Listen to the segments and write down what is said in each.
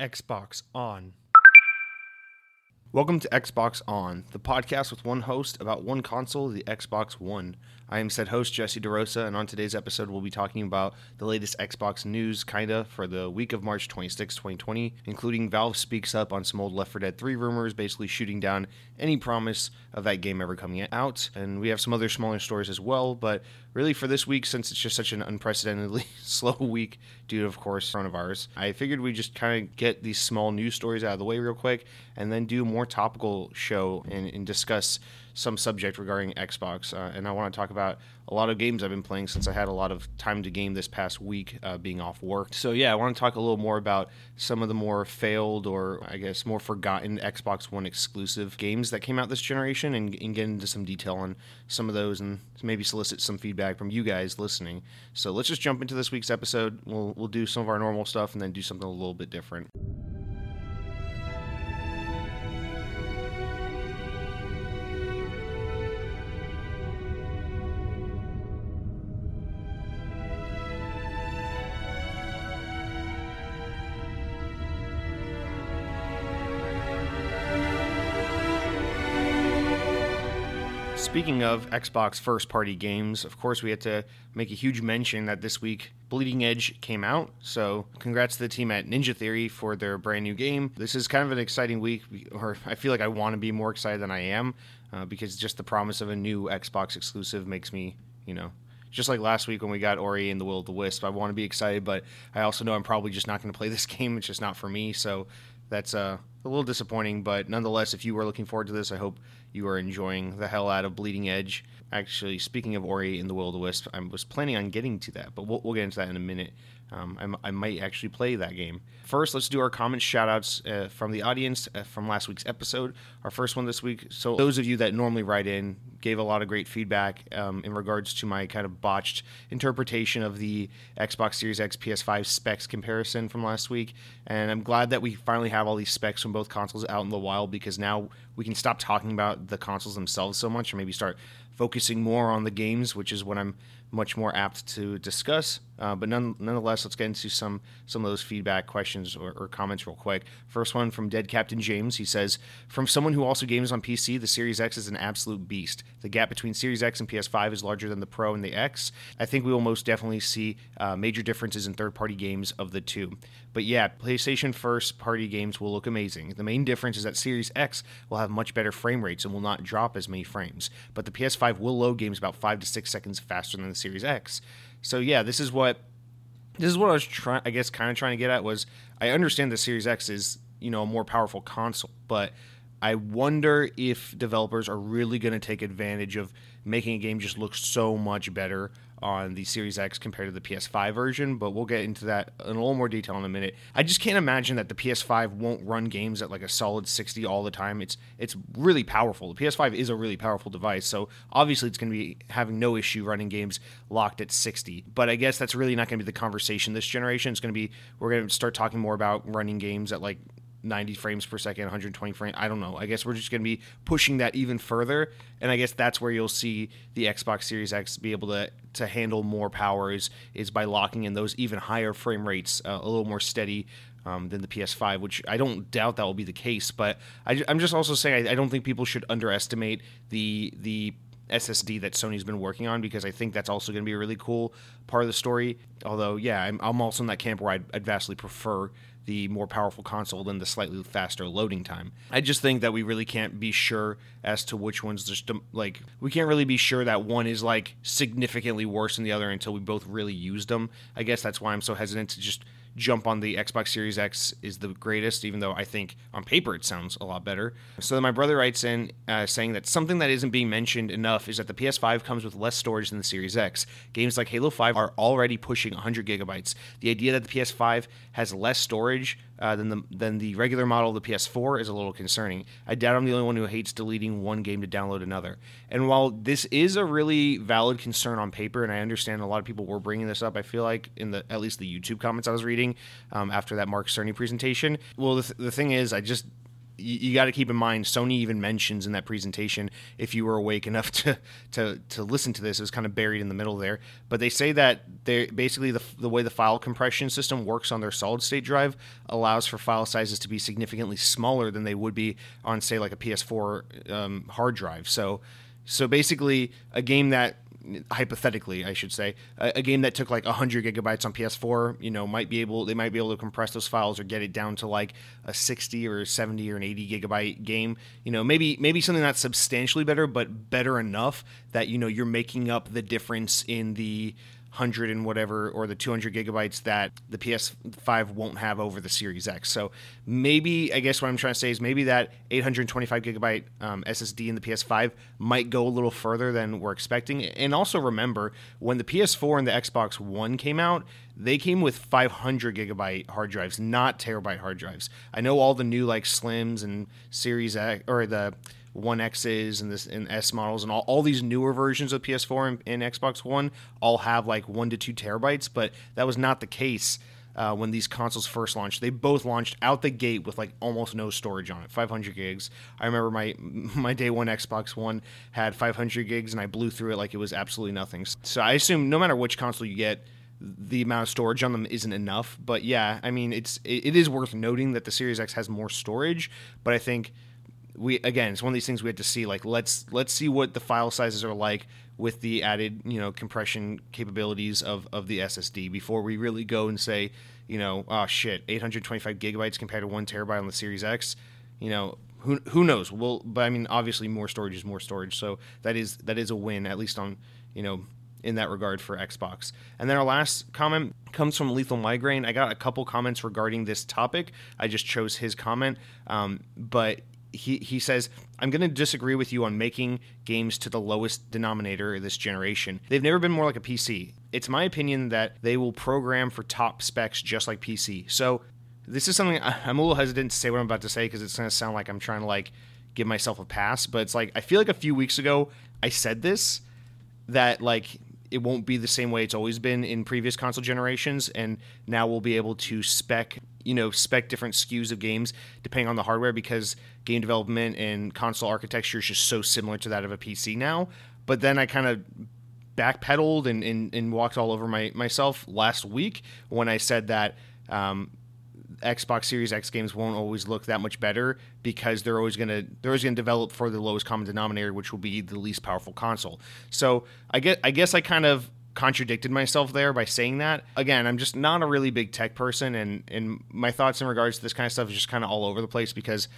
Xbox On. Welcome to Xbox On, the podcast with one host about one console, the Xbox One. I am said host Jesse DeRosa, and on today's episode, we'll be talking about the latest Xbox news, kinda, for the week of March 26, 2020, including Valve speaks up on some old Left 4 Dead 3 rumors, basically shooting down any promise of that game ever coming out. And we have some other smaller stories as well, but really for this week, since it's just such an unprecedentedly slow week due to, of course, coronavirus, I figured we'd just kind of get these small news stories out of the way real quick and then do a more topical show and, and discuss some subject regarding Xbox. Uh, and I want to talk about a lot of games I've been playing since I had a lot of time to game this past week uh, being off work. So, yeah, I want to talk a little more about some of the more failed or, I guess, more forgotten Xbox One exclusive games that came out this generation and, and get into some detail on some of those and maybe solicit some feedback from you guys listening. So, let's just jump into this week's episode. We'll, we'll do some of our normal stuff and then do something a little bit different. Of Xbox first party games, of course, we had to make a huge mention that this week Bleeding Edge came out. So, congrats to the team at Ninja Theory for their brand new game. This is kind of an exciting week, or I feel like I want to be more excited than I am uh, because just the promise of a new Xbox exclusive makes me, you know, just like last week when we got Ori and the Will of the Wisp. I want to be excited, but I also know I'm probably just not going to play this game. It's just not for me. So that's uh, a little disappointing, but nonetheless, if you were looking forward to this, I hope you are enjoying the hell out of Bleeding Edge. Actually, speaking of Ori and the Will of the Wisp, I was planning on getting to that, but we'll, we'll get into that in a minute. Um, I, I, might actually play that game. First, let's do our comment shoutouts uh, from the audience uh, from last week's episode. Our first one this week. So, those of you that normally write in gave a lot of great feedback um, in regards to my kind of botched interpretation of the Xbox Series X PS5 specs comparison from last week. And I'm glad that we finally have all these specs from both consoles out in the wild because now we can stop talking about the consoles themselves so much or maybe start focusing more on the games, which is what I'm much more apt to discuss. Uh, but none, nonetheless, let's get into some some of those feedback questions or, or, comments real quick. First one from Dead Captain James. He says, "From someone who also games on PC, the Series X is an absolute beast. The gap between Series X and PS5 is larger than the Pro and the X. I think we will most definitely see uh, major differences in third-party games of the two. But yeah, PlayStation first-party games will look amazing. The main difference is that Series X will have much better frame rates and will not drop as many frames. But the PS5 will load games about five to six seconds faster than the Series X." So yeah, this is what this is what I was trying. I guess kind of trying to get at was I understand the Series X is you know a more powerful console, but I wonder if developers are really going to take advantage of making a game just look so much better on the Series X compared to the PS5 version, but we'll get into that in a little more detail in a minute. I just can't imagine that the PS5 won't run games at like a solid 60 all the time. It's it's really powerful. The PS5 is a really powerful device, so obviously it's going to be having no issue running games locked at 60. But I guess that's really not going to be the conversation this generation. It's going to be we're going to start talking more about running games at like 90 frames per second, 120 frames. I don't know. I guess we're just going to be pushing that even further, and I guess that's where you'll see the Xbox Series X be able to to handle more power is is by locking in those even higher frame rates, uh, a little more steady. Um, than the PS5, which I don't doubt that will be the case, but I, am just also saying I, I don't think people should underestimate the the SSD that Sony's been working on because I think that's also going to be a really cool part of the story. Although, yeah, I'm, I'm also in that camp where I'd, I'd vastly prefer the more powerful console than the slightly faster loading time. I just think that we really can't be sure as to which one's just like we can't really be sure that one is like significantly worse than the other until we both really used them. I guess that's why I'm so hesitant to just jump on the Xbox Series X is the greatest, even though I think on paper it sounds a lot better. So my brother writes in uh, saying that something that isn't being mentioned enough is that the PS5 comes with less storage than the Series X. Games like Halo 5 are already pushing 100 gigabytes. The idea that the PS5 has less storage uh, than the than the regular model of the PS4 is a little concerning. I doubt I'm the only one who hates deleting one game to download another. And while this is a really valid concern on paper, and I understand a lot of people were bringing this up, I feel like in the at least the YouTube comments I was reading um, after that Mark Cerny presentation. Well, the, th- the thing is, I just you, you got to keep in mind Sony even mentions in that presentation if you were awake enough to to to listen to this, it was kind of buried in the middle there. But they say that they basically the the way the file compression system works on their solid state drive allows for file sizes to be significantly smaller than they would be on say like a PS4 um, hard drive. So so basically, a game that hypothetically, I should say, a, a, game that took like 100 gigabytes on PS4, you know, might be able they might be able to compress those files or get it down to like a 60 or 70 or an 80 gigabyte game. You know, maybe maybe something that's substantially better, but better enough that you know you're making up the difference in the 100 and whatever or the 200 gigabytes that the PS5 won't have over the Series X. So maybe I guess what I'm trying to say is maybe that 825 gigabyte um, SSD in the PS5 might go a little further than we're expecting. And also remember when the PS4 and the Xbox One came out, they came with 500 gigabyte hard drives, not terabyte hard drives. I know all the new like Slims and Series X or the one X's and this and S models and all, all these newer versions of PS4 and, and Xbox One all have like one to two terabytes, but that was not the case uh, when these consoles first launched. They both launched out the gate with like almost no storage on it, 500 gigs. I remember my my day one Xbox One had 500 gigs, and I blew through it like it was absolutely nothing. So I assume no matter which console you get, the amount of storage on them isn't enough. But yeah, I mean it's it, it is worth noting that the Series X has more storage, but I think we again it's one of these things we had to see like let's let's see what the file sizes are like with the added you know compression capabilities of of the SSD before we really go and say you know oh shit 825 gigabytes compared to one terabyte on the Series X you know who who knows well but I mean obviously more storage is more storage so that is that is a win at least on you know in that regard for Xbox. And then our last comment comes from Lethal Migraine. I got a couple comments regarding this topic. I just chose his comment, um, but he, he says, I'm going to disagree with you on making games to the lowest denominator of this generation. They've never been more like a PC. It's my opinion that they will program for top specs just like PC. So this is something I'm a little hesitant to say what I'm about to say because it's going to sound like I'm trying to like give myself a pass. But it's like, I feel like a few weeks ago I said this that like it won't be the same way it's always been in previous console generations and now we'll be able to spec you know spec different SKUs of games depending on the hardware because game development and console architecture is just so similar to that of a PC now. But then I kind of backpedaled and, and, and walked all over my myself last week when I said that um, Xbox Series X games won't always look that much better because they're always gonna they're always gonna develop for the lowest common denominator, which will be the least powerful console. So I get I guess I kind of contradicted myself there by saying that. Again, I'm just not a really big tech person, and and my thoughts in regards to this kind of stuff is just kind of all over the place because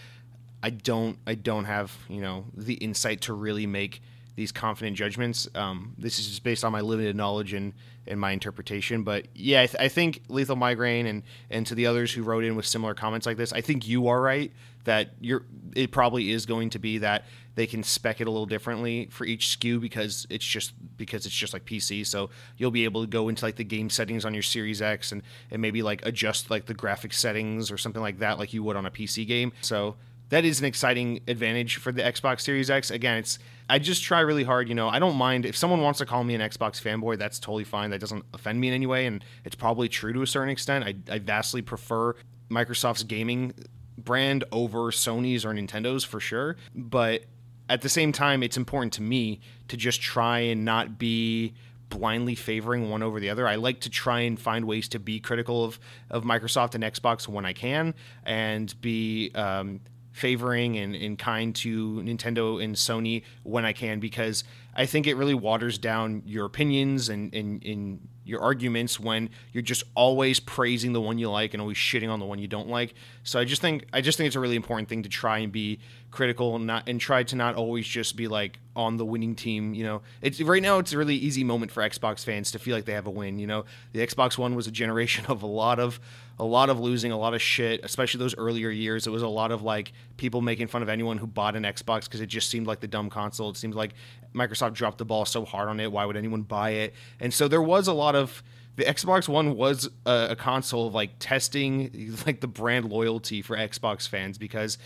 I don't I don't have you know the insight to really make these confident judgments. Um, this is just based on my limited knowledge and, and my interpretation. But yeah, I, th- I, think Lethal Migraine and and to the others who wrote in with similar comments like this, I think you are right that you're. It probably is going to be that they can spec it a little differently for each SKU because it's just because it's just like PC. So you'll be able to go into like the game settings on your Series X and and maybe like adjust like the graphic settings or something like that, like you would on a PC game. So that is an exciting advantage for the Xbox Series X. Again, it's I just try really hard. You know, I don't mind if someone wants to call me an Xbox fanboy. That's totally fine. That doesn't offend me in any way, and it's probably true to a certain extent. I, I vastly prefer Microsoft's gaming brand over Sony's or Nintendo's for sure. But at the same time, it's important to me to just try and not be blindly favoring one over the other. I like to try and find ways to be critical of, of Microsoft and Xbox when I can and be um, favoring and, and kind to Nintendo and Sony when I can because I think it really waters down your opinions and, and, and your arguments when you're just always praising the one you like and always shitting on the one you don't like. So I just think I just think it's a really important thing to try and be critical and not and try to not always just be like on the winning team. You know, it's right now it's a really easy moment for Xbox fans to feel like they have a win. You know, the Xbox One was a generation of a lot of a lot of losing, a lot of shit, especially those earlier years. It was a lot of like people making fun of anyone who bought an Xbox because it just seemed like the dumb console. It seemed like Microsoft dropped the ball so hard on it. Why would anyone buy it? And so there was a lot of the Xbox One was a, a console of like testing like the brand loyalty for Xbox fans because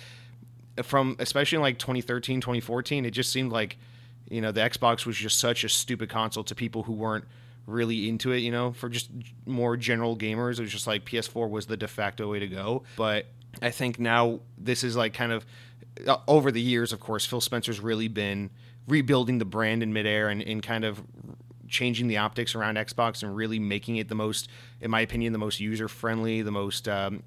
from especially in like 2013, 2014, it just seemed like you know the Xbox was just such a stupid console to people who weren't really into it, you know, for just more general gamers. It was just like PS4 was the de facto way to go. But I think now this is like kind of uh, over the years, of course, Phil Spencer's really been rebuilding the brand in midair and, and kind of changing the optics around Xbox and really making it the most, in my opinion, the most user friendly, the most um,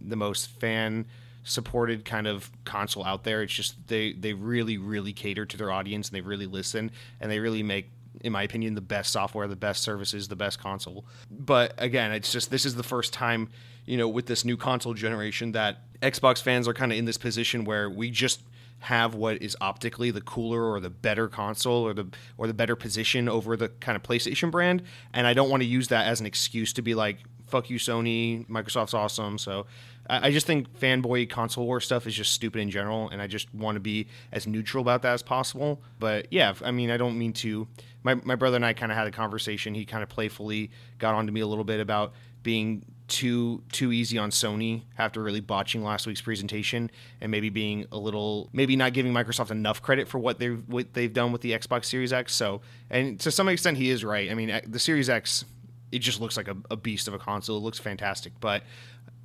the most fan supported kind of console out there. It's just they they really really cater to their audience and they really listen and they really make in my opinion the best software, the best services, the best console. But again, it's just this is the first time, you know, with this new console generation that Xbox fans are kind of in this position where we just have what is optically the cooler or the better console or the or the better position over the kind of PlayStation brand and I don't want to use that as an excuse to be like fuck you Sony Microsoft's awesome so I, just think fanboy console war stuff is just stupid in general and I just want to be as neutral about that as possible but yeah I mean I don't mean to my, my brother and I kind of had a conversation he kind of playfully got onto me a little bit about being too too easy on Sony after really botching last week's presentation and maybe being a little maybe not giving Microsoft enough credit for what they've what they've done with the Xbox Series X. So and to some extent he is right. I mean eh, the Series X it just looks like a, a beast of a console. It looks fantastic, but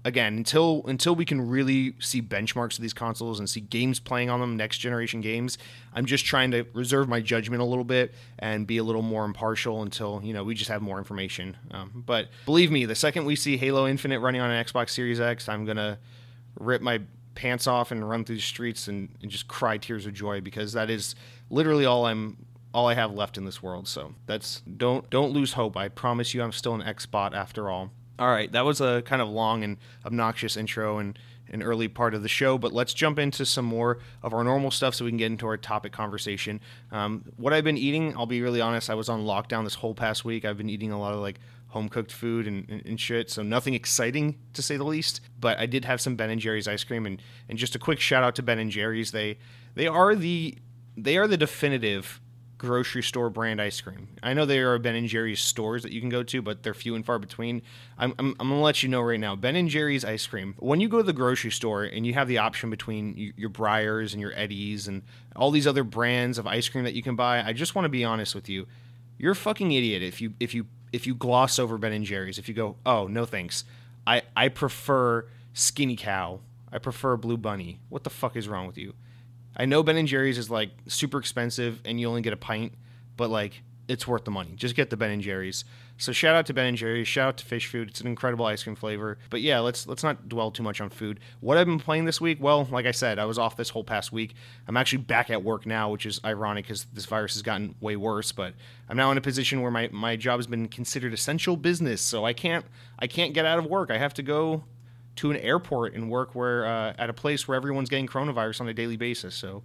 again, until until we can really see benchmarks of these consoles and see games playing on them, next generation games, I'm just trying to reserve my judgment a little bit and be a little more impartial until you know we just have more information. Um, but believe me, the second we see Halo Infinite running on an Xbox Series X, I'm gonna rip my pants off and run through the streets and, and just cry tears of joy because that is literally all I'm all I have left in this world. So that's don't don't lose hope. I promise you, I'm still an Xbot after all. All right, that was a kind of long and obnoxious intro and an early part of the show, but let's jump into some more of our normal stuff so we can get into our topic conversation. Um, what I've been eating, I'll be really honest, I was on lockdown this whole past week. I've been eating a lot of like home cooked food and, and, and, shit, so nothing exciting to say the least. But I did have some Ben and Jerry's ice cream, and, and just a quick shout out to Ben and Jerry's. They they are the they are the definitive grocery store brand ice cream. I know there are Ben and Jerry's stores that you can go to, but they're few and far between. I'm, I'm, I'm, gonna let you know right now, Ben and Jerry's ice cream. When you go to the grocery store and you have the option between your Breyers and your Edy's and all these other brands of ice cream that you can buy, I just want to be honest with you. You're a fucking idiot if you if you if you gloss over Ben and Jerry's. If you go, oh no thanks, I I prefer Skinny Cow. I prefer Blue Bunny. What the fuck is wrong with you? I know Ben and Jerry's is like super expensive and you only get a pint, but like it's worth the money. Just get the Ben and Jerry's. So shout out to Ben and Jerry's. Shout out to Fish Food. It's an incredible ice cream flavor. But yeah, let's let's not dwell too much on food. What I've been playing this week, well, like I said, I was off this whole past week. I'm actually back at work now, which is ironic because this virus has gotten way worse. But I'm now in a position where my, my job has been considered essential business, so I can't I can't get out of work. I have to go to an airport and work where uh, at a place where everyone's getting coronavirus on a daily basis. So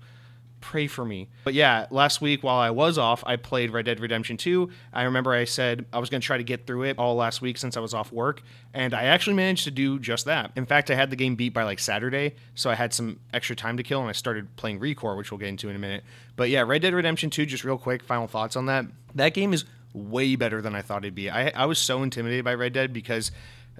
pray for me. But yeah, last week while I was off, I played Red Dead Redemption 2. I remember I said I was going to try to get through it all last week since I was off work, and I actually managed to do just that. In fact, I had the game beat by like Saturday, so I had some extra time to kill and I started playing Recore, which we'll get into in a minute. But yeah, Red Dead Redemption 2 just real quick final thoughts on that. That game is way better than I thought it'd be. I I was so intimidated by Red Dead because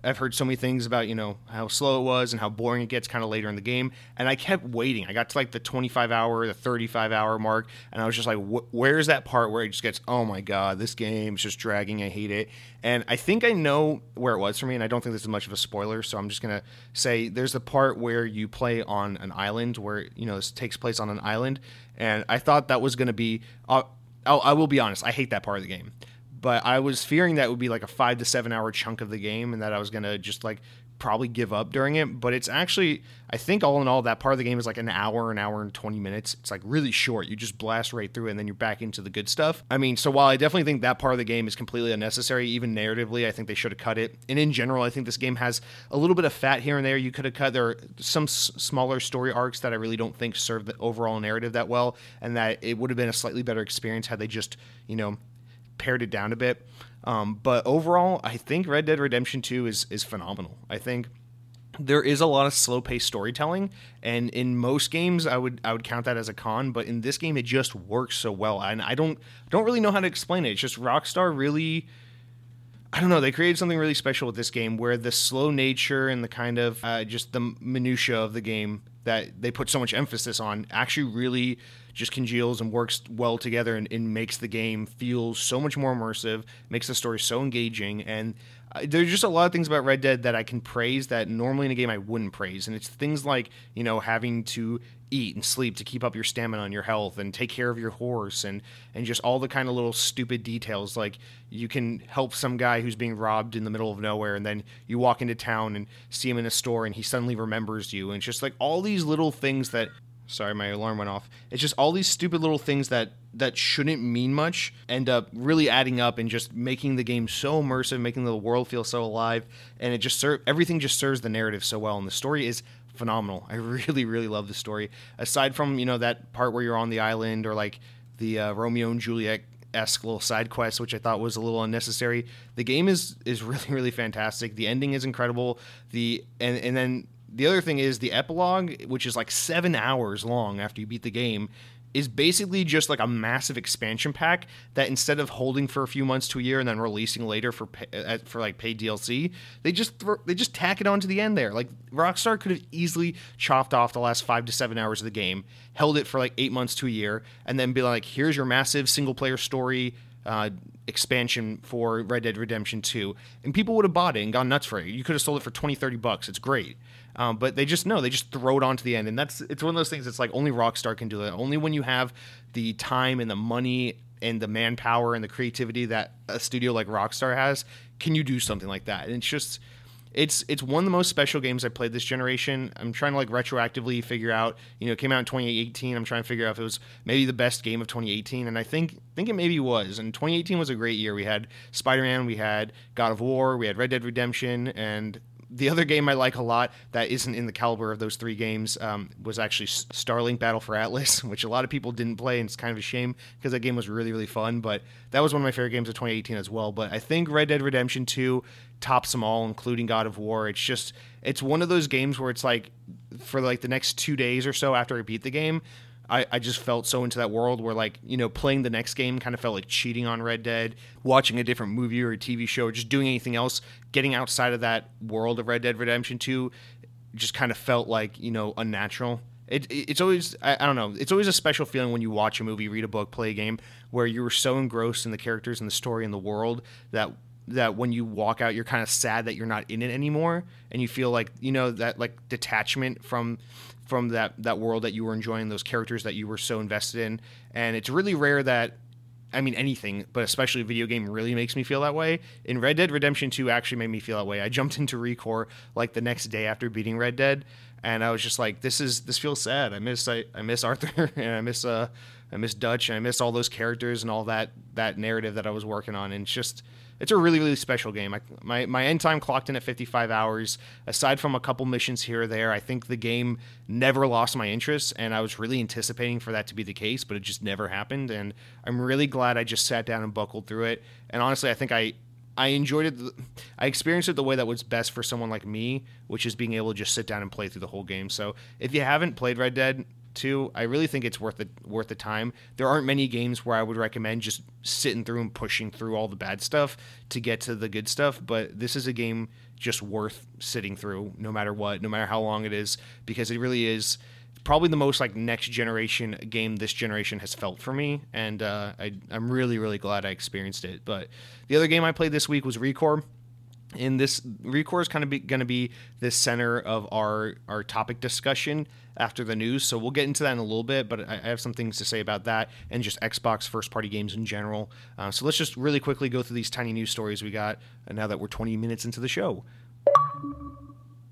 I've heard so many things about you know how slow it was and how boring it gets kind of later in the game, and I kept waiting. I got to like the 25 hour, the 35 hour mark, and I was just like, "Where's that part where it just gets? Oh my god, this game's just dragging. I hate it." And I think I know where it was for me, and I don't think this is much of a spoiler, so I'm just gonna say there's the part where you play on an island, where you know this takes place on an island, and I thought that was gonna be. Uh, I'll, I will be honest, I hate that part of the game but I was fearing that would be like a five to seven hour chunk of the game and that I was going to just like probably give up during it. But it's actually, I think all in all, that part of the game is like an hour, an hour and 20 minutes. It's like really short. You just blast right through and then you're back into the good stuff. I mean, so while I definitely think that part of the game is completely unnecessary, even narratively, I think they should have cut it. And in general, I think this game has a little bit of fat here and there. You could have cut, there are some s- smaller story arcs that I really don't think serve the overall narrative that well. And that it would have been a slightly better experience had they just, you know, pared it down a bit. Um, but overall, I think Red Dead Redemption 2 is is phenomenal. I think there is a lot of slow paced storytelling, and in most games, I would I would count that as a con. But in this game, it just works so well, and I don't don't really know how to explain it. It's just Rockstar really. I don't know. They created something really special with this game, where the slow nature and the kind of uh, just the minutia of the game that they put so much emphasis on actually really just congeals and works well together and, and makes the game feel so much more immersive, makes the story so engaging. And uh, there's just a lot of things about Red Dead that I can praise that normally in a game I wouldn't praise, and it's things like you know having to eat and sleep to keep up your stamina and your health and take care of your horse and and just all the kind of little stupid details. Like you can help some guy who's being robbed in the middle of nowhere and then you walk into town and see him in a store and he suddenly remembers you. And it's just like all these little things that sorry my alarm went off. It's just all these stupid little things that that shouldn't mean much end up really adding up and just making the game so immersive making the world feel so alive. And it just serve everything just serves the narrative so well. And the story is phenomenal i really really love the story aside from you know that part where you're on the island or like the uh, romeo and juliet esque little side quest, which I thought was a little unnecessary. The game is is really really fantastic. The ending is incredible. The and and then the other thing is the epilogue, which is like seven hours long after you beat the game, is basically just like a massive expansion pack that instead of holding for a few months to a year and then releasing later for pay, uh, for like paid DLC, they just throw, they just tack it on to the end there. Like Rockstar could have easily chopped off the last five to seven hours of the game, held it for like eight months to a year, and then be like, "Here's your massive single player story." Uh, expansion for Red Dead Redemption 2 and people would have bought it and gone nuts for it. You could have sold it for 20 30 bucks. It's great. Um, but they just know they just throw it onto the end, and that's it's one of those things. It's like only Rockstar can do that. Only when you have the time and the money and the manpower and the creativity that a studio like Rockstar has can you do something like that. And it's just it's it's one of the most special games I played this generation. I'm trying to like retroactively figure out, you know, it came out in 2018. I'm trying to figure out if it was maybe the best game of 2018, and I think think it maybe was. And 2018 was a great year. We had Spider-Man, we had God of War, we had Red Dead Redemption, and the other game I like a lot that isn't in the caliber of those three games um, was actually Starlink Battle for Atlas, which a lot of people didn't play, and it's kind of a shame because that game was really, really fun. But that was one of my favorite games of 2018 as well. But I think Red Dead Redemption 2 tops them all, including God of War. It's just, it's one of those games where it's like, for like the next two days or so after I beat the game, I, I just felt so into that world where like you know playing the next game kind of felt like cheating on Red Dead, watching a different movie or a TV show, or just doing anything else, getting outside of that world of Red Dead Redemption 2 just kind of felt like you know unnatural. It, it's always I, I, don't know it's always a special feeling when you watch a movie, read a book, play a game where you were so engrossed in the characters and the story and the world that that when you walk out you're kind of sad that you're not in it anymore and you feel like you know that like detachment from from that that world that you were enjoying, those characters that you were so invested in. And it's really rare that I mean anything, but especially video game really makes me feel that way. In Red Dead Redemption 2 actually made me feel that way. I jumped into ReCore like the next day after beating Red Dead and I was just like this is this feels sad. I miss I, I miss Arthur and I miss uh I miss Dutch and I miss all those characters and all that that narrative that I was working on and it's just it's a really really special game. I, my my end time clocked in at 55 hours. Aside from a couple missions here or there, I think the game never lost my interest, and I was really anticipating for that to be the case, but it just never happened. And I'm really glad I just sat down and buckled through it. And honestly, I think I I enjoyed it. I experienced it the way that was best for someone like me, which is being able to just sit down and play through the whole game. So if you haven't played Red Dead, I really think it's worth the worth the time. There aren't many games where I would recommend just sitting through and pushing through all the bad stuff to get to the good stuff, but this is a game just worth sitting through no matter what, no matter how long it is because it really is probably the most like next generation game this generation has felt for me and uh, I, i'm really really glad i experienced it but the other game i played this week was recore in this recore is kind of going to be the center of our our topic discussion after the news so we'll get into that in a little bit but i have some things to say about that and just xbox first party games in general. Uh, so let's just really quickly go through these tiny news stories we got uh, now that we're 20 minutes into the show.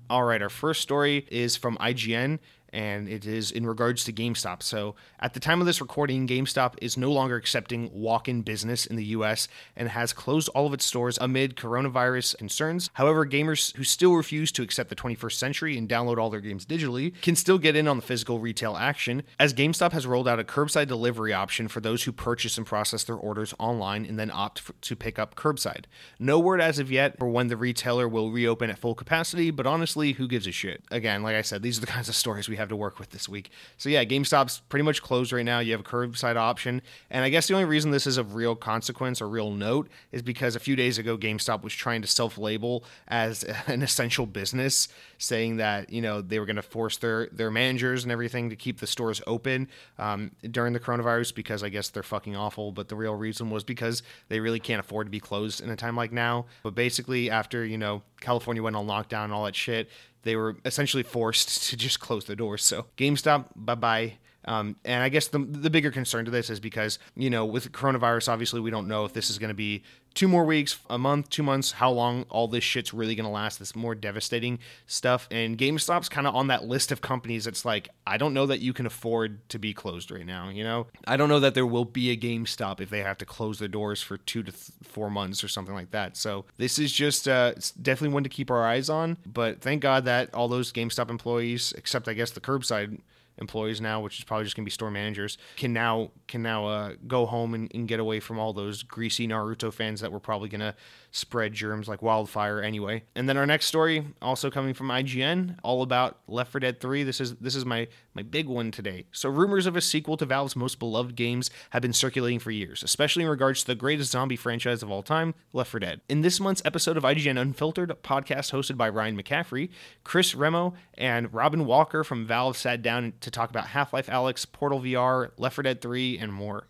All right our first story is from ign and it is in regards to GameStop. So, at the time of this recording, GameStop is no longer accepting walk in business in the US and has closed all of its stores amid coronavirus concerns. However, gamers who still refuse to accept the 21st century and download all their games digitally can still get in on the physical retail action, as GameStop has rolled out a curbside delivery option for those who purchase and process their orders online and then opt for, to pick up curbside. No word as of yet for when the retailer will reopen at full capacity, but honestly, who gives a shit? Again, like I said, these are the kinds of stories we have to work with this week. So yeah, GameStop's pretty much closed right now. You have a curbside option, and I guess the only reason this is of real consequence or real note is because a few days ago GameStop was trying to self-label as an essential business, saying that you know they were going to force their their managers and everything to keep the stores open um, during the coronavirus because I guess they're fucking awful. But the real reason was because they really can't afford to be closed in a time like now. But basically, after you know California went on lockdown and all that shit, they were essentially forced to just close the doors. So GameStop, bye bye. Um, and I guess the, the bigger concern to this is because, you know, with coronavirus, obviously we don't know if this is going to be two more weeks, a month, two months, how long all this shit's really going to last, this more devastating stuff. And GameStop's kind of on that list of companies that's like, I don't know that you can afford to be closed right now, you know? I don't know that there will be a GameStop if they have to close their doors for two to th- four months or something like that. So this is just uh, definitely one to keep our eyes on. But thank God that all those GameStop employees, except I guess the curbside employees now, which is probably just gonna be store managers, can now can now uh, go home and, and, get away from all those greasy Naruto fans that were probably gonna spread germs like wildfire anyway. And then our next story, also coming from IGN, all about Left 4 Dead 3. This is this is my my big one today. So rumors of a sequel to Valve's most beloved games have been circulating for years, especially in regards to the greatest zombie franchise of all time, Left 4 Dead. In this month's episode of IGN Unfiltered, podcast hosted by Ryan McCaffrey, Chris Remo and Robin Walker from Valve sat down to talk about Half-Life Alyx, Portal VR, Left 4 Dead 3, and more.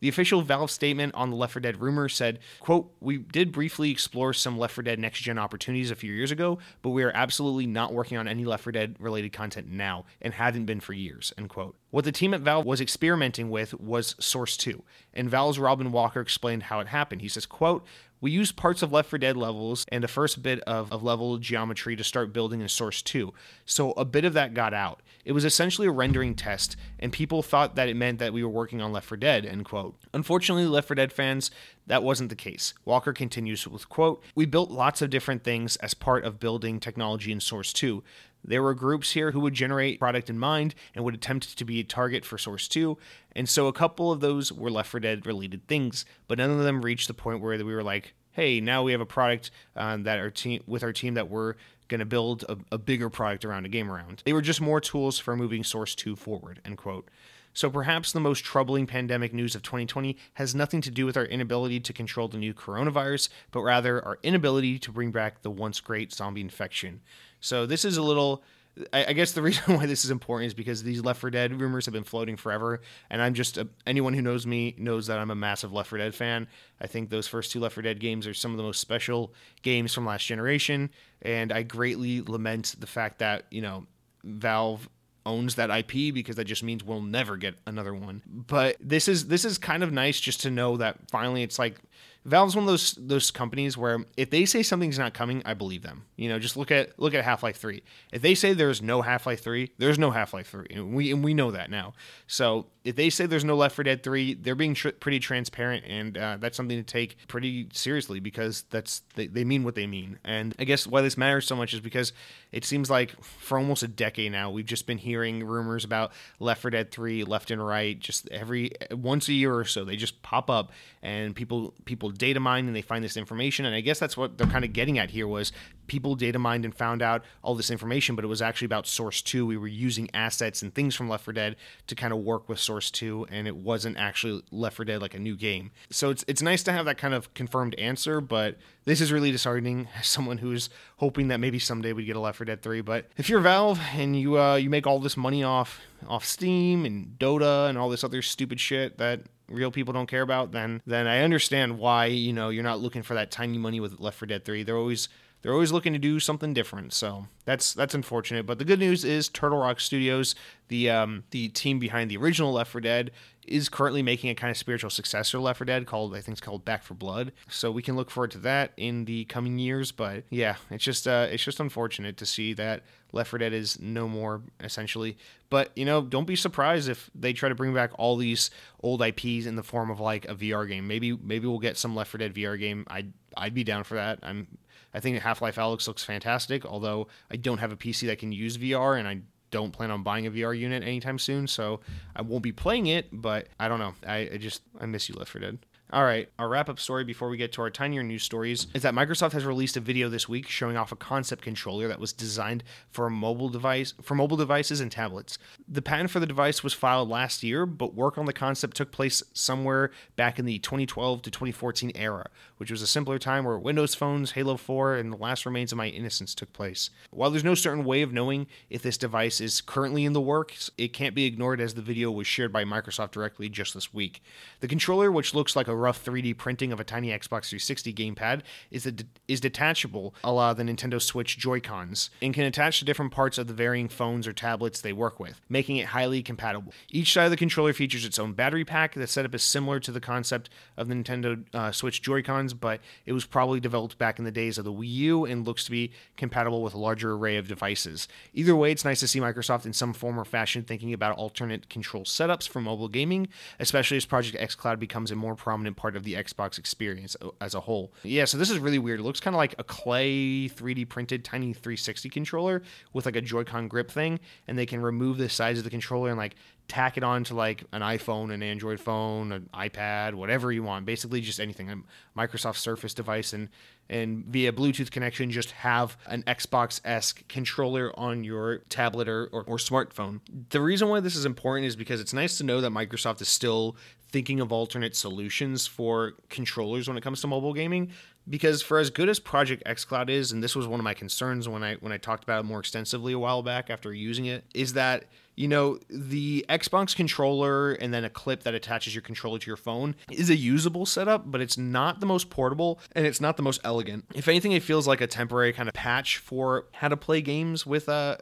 The official Valve statement on the Left 4 Dead rumor said, quote, We did briefly explore some Left 4 Dead next gen opportunities a few years ago, but we are absolutely not working on any Left 4 Dead related content now and haven't been for years, end quote. What the team at Valve was experimenting with was Source 2, and Valve's Robin Walker explained how it happened. He says, quote, we used parts of Left 4 Dead levels and the first bit of, of level geometry to start building in Source 2, so a bit of that got out. It was essentially a rendering test, and people thought that it meant that we were working on Left 4 Dead, end quote. Unfortunately, Left 4 Dead fans, that wasn't the case. Walker continues with, quote, We built lots of different things as part of building technology in Source 2. There were groups here who would generate product in mind and would attempt to be a target for Source 2, and so a couple of those were Left 4 Dead related things, but none of them reached the point where we were like, hey, now we have a product uh, that our team with our team that we're going to build a, a, bigger product around a game around. They were just more tools for moving Source 2 forward, end quote. So perhaps the most troubling pandemic news of 2020 has nothing to do with our inability to control the new coronavirus, but rather our inability to bring back the once great zombie infection. So this is a little I, guess the reason why this is important is because these Left 4 Dead rumors have been floating forever, and I'm just a, anyone who knows me knows that I'm a massive Left 4 Dead fan. I think those first two Left 4 Dead games are some of the most special games from last generation, and I greatly lament the fact that you know Valve owns that IP because that just means we'll never get another one. But this is this is kind of nice just to know that finally it's like Valve's one of those those companies where if they say something's not coming, I believe them. You know, just look at look at Half Life Three. If they say there's no Half Life Three, there's no Half Life Three, and we and we know that now. So if they say there's no Left 4 Dead 3, they're being tr- pretty transparent, and uh, that's something to take pretty seriously because that's they, they mean what they mean. And I guess why this matters so much is because it seems like for almost a decade now we've just been hearing rumors about Left 4 Dead 3 left and right, just every once a year or so they just pop up, and people people data mine and they find this information. And I guess that's what they're kind of getting at here was people data mined and found out all this information, but it was actually about Source 2. We were using assets and things from Left 4 Dead to kind of work with Source 2, and it wasn't actually Left 4 Dead like a new game. So it's, it's nice to have that kind of confirmed answer, but this is really disheartening as someone who's hoping that maybe someday we get a Left 4 Dead 3. But if you're Valve and you uh, you make all this money off off Steam and Dota and all this other stupid shit that real people don't care about, then then I understand why you know you're not looking for that tiny money with Left 4 Dead 3. They're always they're always looking to do something different. So that's that's unfortunate. But the good news is Turtle Rock Studios, the um, the team behind the original Left 4 Dead, is currently making a kind of spiritual successor Left 4 Dead called I think it's called Back 4 Blood. So we can look forward to that in the coming years. But yeah, it's just uh, it's just unfortunate to see that Left 4 Dead is no more essentially. But you know, don't be surprised if they try to bring back all these old IPs in the form of like a VR game. Maybe maybe we'll get some Left 4 Dead VR game. I'd I'd be down for that. I'm I think Half Life Alyx looks fantastic, although I don't have a PC that can use VR and I don't plan on buying a VR unit anytime soon, so I won't be playing it, but I don't know. I, I just, I miss you, Left 4 Dead. All right, our wrap up story before we get to our tinier news stories is that Microsoft has released a video this week showing off a concept controller that was designed for a mobile device for mobile devices and tablets. The patent for the device was filed last year, but work on the concept took place somewhere back in the 2012 to 2014 era, which was a simpler time where Windows phones, Halo 4, and the last remains of my innocence took place. While there's no certain way of knowing if this device is currently in the works, it can't be ignored as the video was shared by Microsoft directly just this week. The controller, which looks like a rough 3D printing of a tiny Xbox 360 gamepad, is de- is detachable, a la the Nintendo Switch Joy-Cons, and can attach to different parts of the varying phones or tablets they work with, making it highly compatible. Each side of the controller features its own battery pack. The setup is similar to the concept of the Nintendo uh, Switch Joy-Cons, but it was probably developed back in the days of the Wii U and looks to be compatible with a larger array of devices. Either way, it's nice to see Microsoft in some form or fashion thinking about alternate control setups for mobile gaming, especially as Project xCloud becomes a more prominent part of the Xbox experience as a whole. Yeah, so this is really weird. It looks kind of like a clay 3D printed tiny 360 controller with like a Joy-Con grip thing, and they can remove the sides of the controller and like tack it on to like an iPhone, an Android phone, an iPad, whatever you want. Basically, just anything, a Microsoft Surface device, and and via Bluetooth connection, just have an Xbox esque controller on your tablet or, or, or smartphone. The reason why this is important is because it's nice to know that Microsoft is still thinking of alternate solutions for controllers when it comes to mobile gaming because for as good as Project xCloud is and this was one of my concerns when I when I talked about it more extensively a while back after using it is that you know, the Xbox controller and then a clip that attaches your controller to your phone is a usable setup, but it's not the most portable and it's not the most elegant. If anything, it feels like a temporary kind of patch for how to play games with a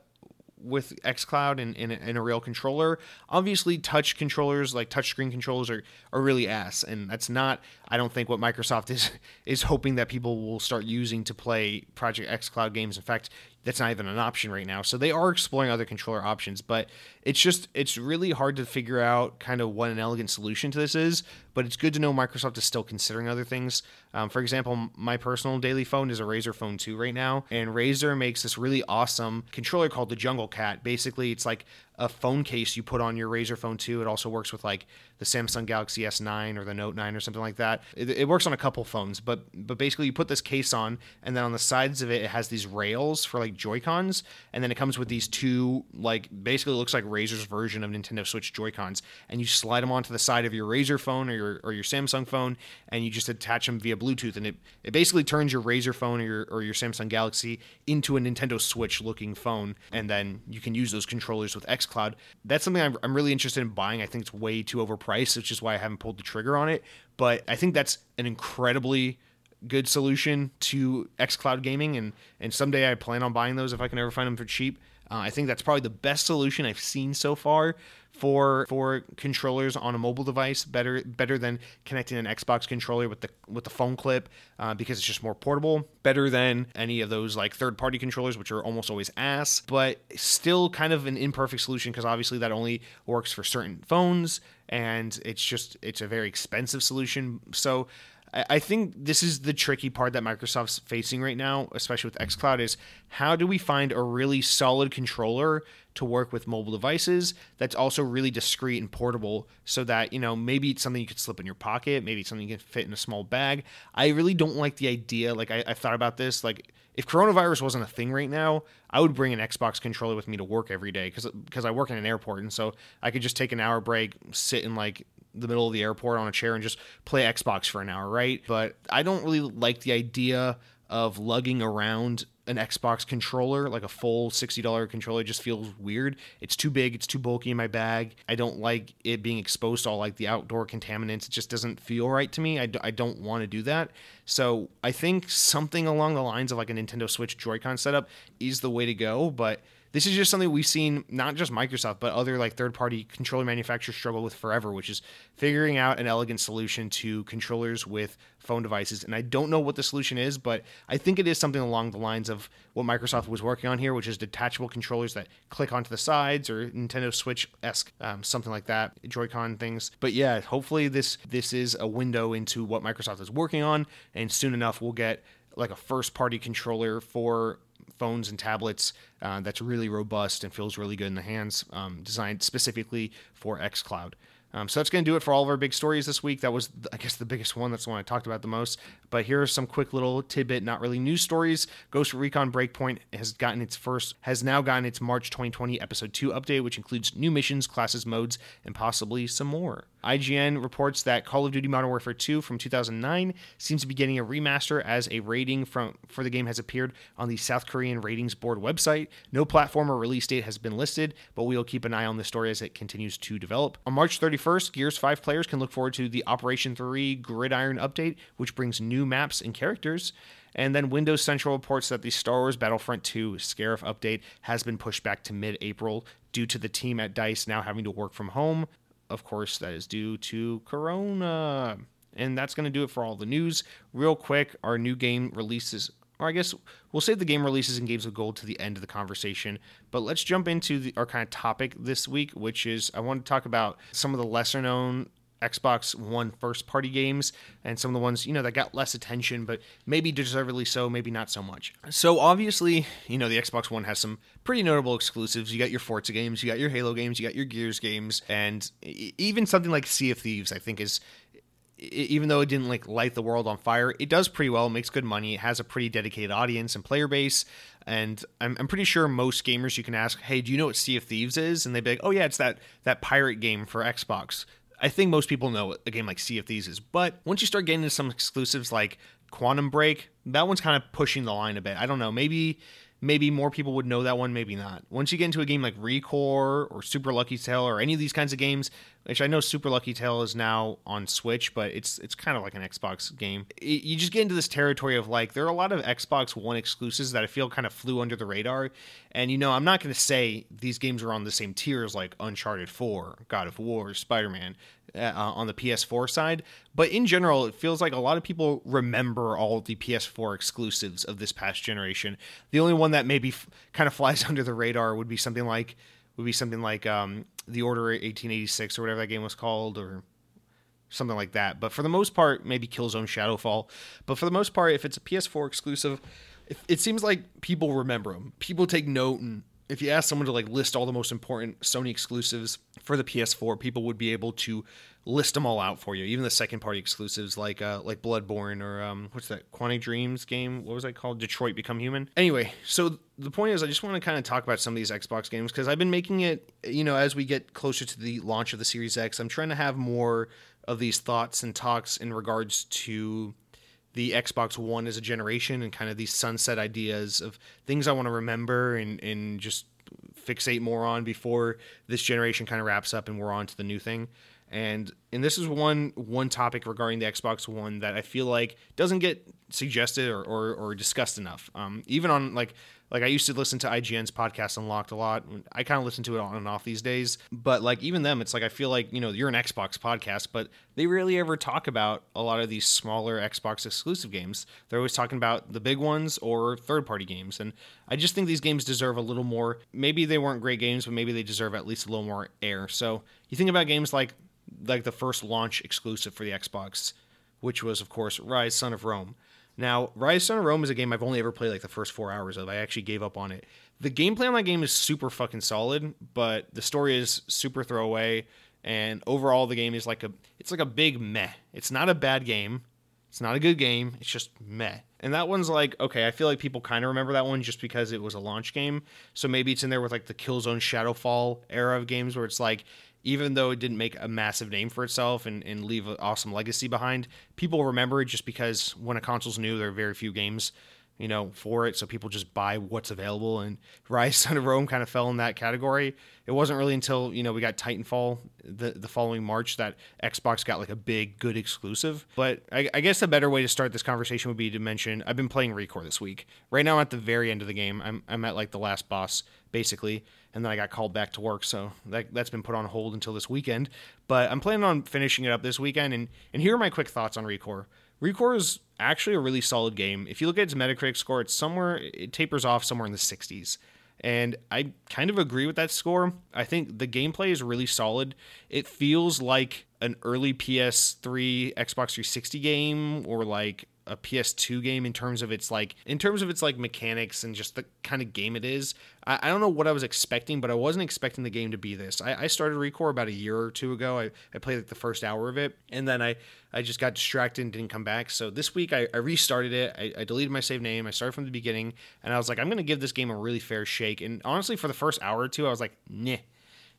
with xCloud and, and, a real controller. Obviously, touch controllers like touchscreen controllers are, are really ass, and that's not. I don't think what Microsoft is is hoping that people will start using to play Project xCloud games. In fact, that's not even an option right now. So they are exploring other controller options, but it's just it's really hard to figure out kind of what an elegant solution to this is. But it's good to know Microsoft is still considering other things. Um, for example, my personal daily phone is a Razer Phone 2 right now, and Razer makes this really awesome controller called the Jungle Cat. Basically, it's like a phone case you put on your Razer phone too. It also works with like the Samsung Galaxy S9 or the Note 9 or something like that. It, it, works on a couple phones, but but basically you put this case on, and then on the sides of it it has these rails for like Joy Cons, and then it comes with these two like basically looks like Razer's version of Nintendo Switch Joy Cons, and you slide them onto the side of your Razer phone or your or your Samsung phone, and you just attach them via Bluetooth, and it it basically turns your Razer phone or your or your Samsung Galaxy into a Nintendo Switch looking phone, and then you can use those controllers with xCloud. That's something I'm, I'm really interested in buying. I think it's way too overpriced, which is why I haven't pulled the trigger on it. But I think that's an incredibly good solution to xCloud gaming, and and someday I plan on buying those if I can ever find them for cheap. Uh, I think that's probably the best solution I've seen so far for for controllers on a mobile device. Better better than connecting an Xbox controller with the with the phone clip uh, because it's just more portable. Better than any of those like third party controllers, which are almost always ass. But still kind of an imperfect solution because obviously that only works for certain phones, and it's just it's a very expensive solution. So I think this is the tricky part that Microsoft's facing right now, especially with xCloud, is how do we find a really solid controller to work with mobile devices that's also really discreet and portable so that, you know, maybe it's something you could slip in your pocket, maybe it's something you can fit in a small bag. I really don't like the idea. Like, I, I thought about this. Like, if coronavirus wasn't a thing right now, I would bring an Xbox controller with me to work every day because because I work in an airport and so I could just take an hour break, sit in like the middle of the airport on a chair and just play Xbox for an hour, right? But I don't really like the idea of lugging around an Xbox controller, like a full $60 controller, just feels weird. It's too big, it's too bulky in my bag. I don't like it being exposed to all like the outdoor contaminants. It just doesn't feel right to me. I d- I don't want to do that. So I think something along the lines of like a Nintendo Switch Joy-Con setup is the way to go, but this is just something we've seen not just Microsoft but other like third party controller manufacturers struggle with forever, which is figuring out an elegant solution to controllers with phone devices. And I don't know what the solution is, but I think it is something along the lines of what Microsoft was working on here, which is detachable controllers that click onto the sides or Nintendo Switch esque, um, something like that, Joy-Con things. But yeah, hopefully this this is a window into what Microsoft is working on, and soon enough we'll get like a first party controller for phones and tablets uh, that's really robust and feels really good in the hands, um, designed specifically for xCloud. Um, so that's going to do it for all of our big stories this week. That was, I guess, the biggest one. That's the one I talked about the most. But here are some quick little tidbit, not really news stories. Ghost Recon Breakpoint has gotten its first, has now gotten its March 2020 episode two update, which includes new missions, classes, modes, and possibly some more. IGN reports that Call of Duty Modern Warfare 2 from 2009 seems to be getting a remaster as a rating from for the game has appeared on the South Korean ratings board website. No platform or release date has been listed, but we will keep an eye on the story as it continues to develop. On March 31st, Gears 5 players can look forward to the Operation 3 Gridiron update, which brings new maps and characters. And then Windows Central reports that the Star Wars Battlefront 2 Scarif update has been pushed back to mid April due to the team at DICE now having to work from home of course, that is due to Corona. And that's going to do it for all the news. Real quick, our new game releases, or I guess we'll save the game releases and games of gold to the end of the conversation. But let's jump into the, our kind of topic this week, which is I want to talk about some of the lesser known Xbox One first party games and some of the ones, you know, that got less attention, but maybe deservedly so, maybe not so much. So obviously, you know, the Xbox One has some pretty notable exclusives. You got your Forza games, you got your Halo games, you got your Gears games, and even something like Sea of Thieves, I think is even though it didn't like light the world on fire, it does pretty well, makes good money, it has a pretty dedicated audience and player base. And I'm, I'm pretty sure most gamers you can ask, hey, do you know what Sea of Thieves is? And they'd be like, oh yeah, it's that that pirate game for Xbox. I think most people know a game like Sea of Thieves is. But once you start getting into some exclusives like Quantum Break, that one's kind of pushing the line a bit. I don't know. Maybe maybe more people would know that one, maybe not. Once you get into a game like Recore or Super Lucky Tale or any of these kinds of games, which I know Super Lucky Tale is now on Switch, but it's it's kind of like an Xbox game. It, you just get into this territory of like there are a lot of Xbox One exclusives that I feel kind of flew under the radar. And you know, I'm not going to say these games are on the same tier as like Uncharted 4, God of War, Spider-Man uh, on the PS4 side, but in general, it feels like a lot of people remember all the PS4 exclusives of this past generation. The only one that maybe f- kind of flies under the radar would be something like would be something like um, the Order 1886 or whatever that game was called, or something like that. But for the most part, maybe Killzone Shadowfall. But for the most part, if it's a PS4 exclusive, it, it seems like people remember them. People take note and if you ask someone to like list all the most important Sony exclusives for the PS4, people would be able to list them all out for you. Even the second party exclusives like uh, like Bloodborne or um, what's that Quantic Dreams game? What was that called? Detroit Become Human. Anyway, so the point is, I just want to kind of talk about some of these Xbox games because I've been making it. You know, as we get closer to the launch of the Series X, I'm trying to have more of these thoughts and talks in regards to the Xbox One as a generation and kind of these sunset ideas of things I want to remember and, and just fixate more on before this generation kind of wraps up and we're on to the new thing. And and this is one one topic regarding the Xbox One that I feel like doesn't get suggested or, or, or discussed enough. Um, even on like like I used to listen to IGN's podcast Unlocked a lot. I kind of listen to it on and off these days. But like even them, it's like I feel like you know you're an Xbox podcast, but they rarely ever talk about a lot of these smaller Xbox exclusive games. They're always talking about the big ones or third party games, and I just think these games deserve a little more. Maybe they weren't great games, but maybe they deserve at least a little more air. So you think about games like like the first launch exclusive for the Xbox, which was of course Ryse Son of Rome. Now, Ryse of Rome is a game I've only ever played like the first four hours of. I actually gave up on it. The gameplay on that game is super fucking solid, but the story is super throwaway. And overall, the game is like a it's like a big meh. It's not a bad game. It's not a good game. It's just meh. And that one's like, okay, I feel like people kind of remember that one just because it was a launch game. So maybe it's in there with like the Killzone Shadowfall era of games where it's like, even though it didn't make a massive name for itself and, and leave an awesome legacy behind, people remember it just because when a console's new, there are very few games, you know, for it. So people just buy what's available. And Ryse of Rome kind of fell in that category. It wasn't really until, you know, we got Titanfall the, the following March that Xbox got like a big, good exclusive. But I, I guess a better way to start this conversation would be to mention I've been playing Recore this week. Right now, I'm at the very end of the game. I'm, I'm at like the last boss, basically and then I got called back to work, so that that's been put on hold until this weekend. But I'm planning on finishing it up this weekend, and and here are my quick thoughts on Recore. Recore is actually a really solid game. If you look at its Metacritic score, it's somewhere it tapers off somewhere in the 60s. And I kind of agree with that score. I think the gameplay is really solid. It feels like an early PS3, Xbox 360 game or like a PS2 game in terms of its like in terms of its like mechanics and just the kind of game it is. I, I don't know what I was expecting, but I wasn't expecting the game to be this. I, I started Recore about a year or two ago. I, I played like the first hour of it, and then I I just got distracted and didn't come back. So this week I, I restarted it. I, I deleted my save name. I started from the beginning, and I was like, I'm gonna give this game a really fair shake. And honestly, for the first hour or two, I was like, nah.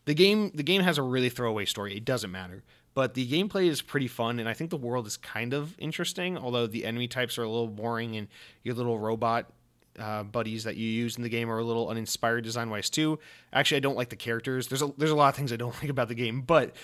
The game the game has a really throwaway story. It doesn't matter but the gameplay is pretty fun and i think the world is kind of interesting although the enemy types are a little boring and your little robot uh, buddies that you use in the game are a little uninspired design wise too actually i don't like the characters there's a, there's a lot of things i don't like about the game but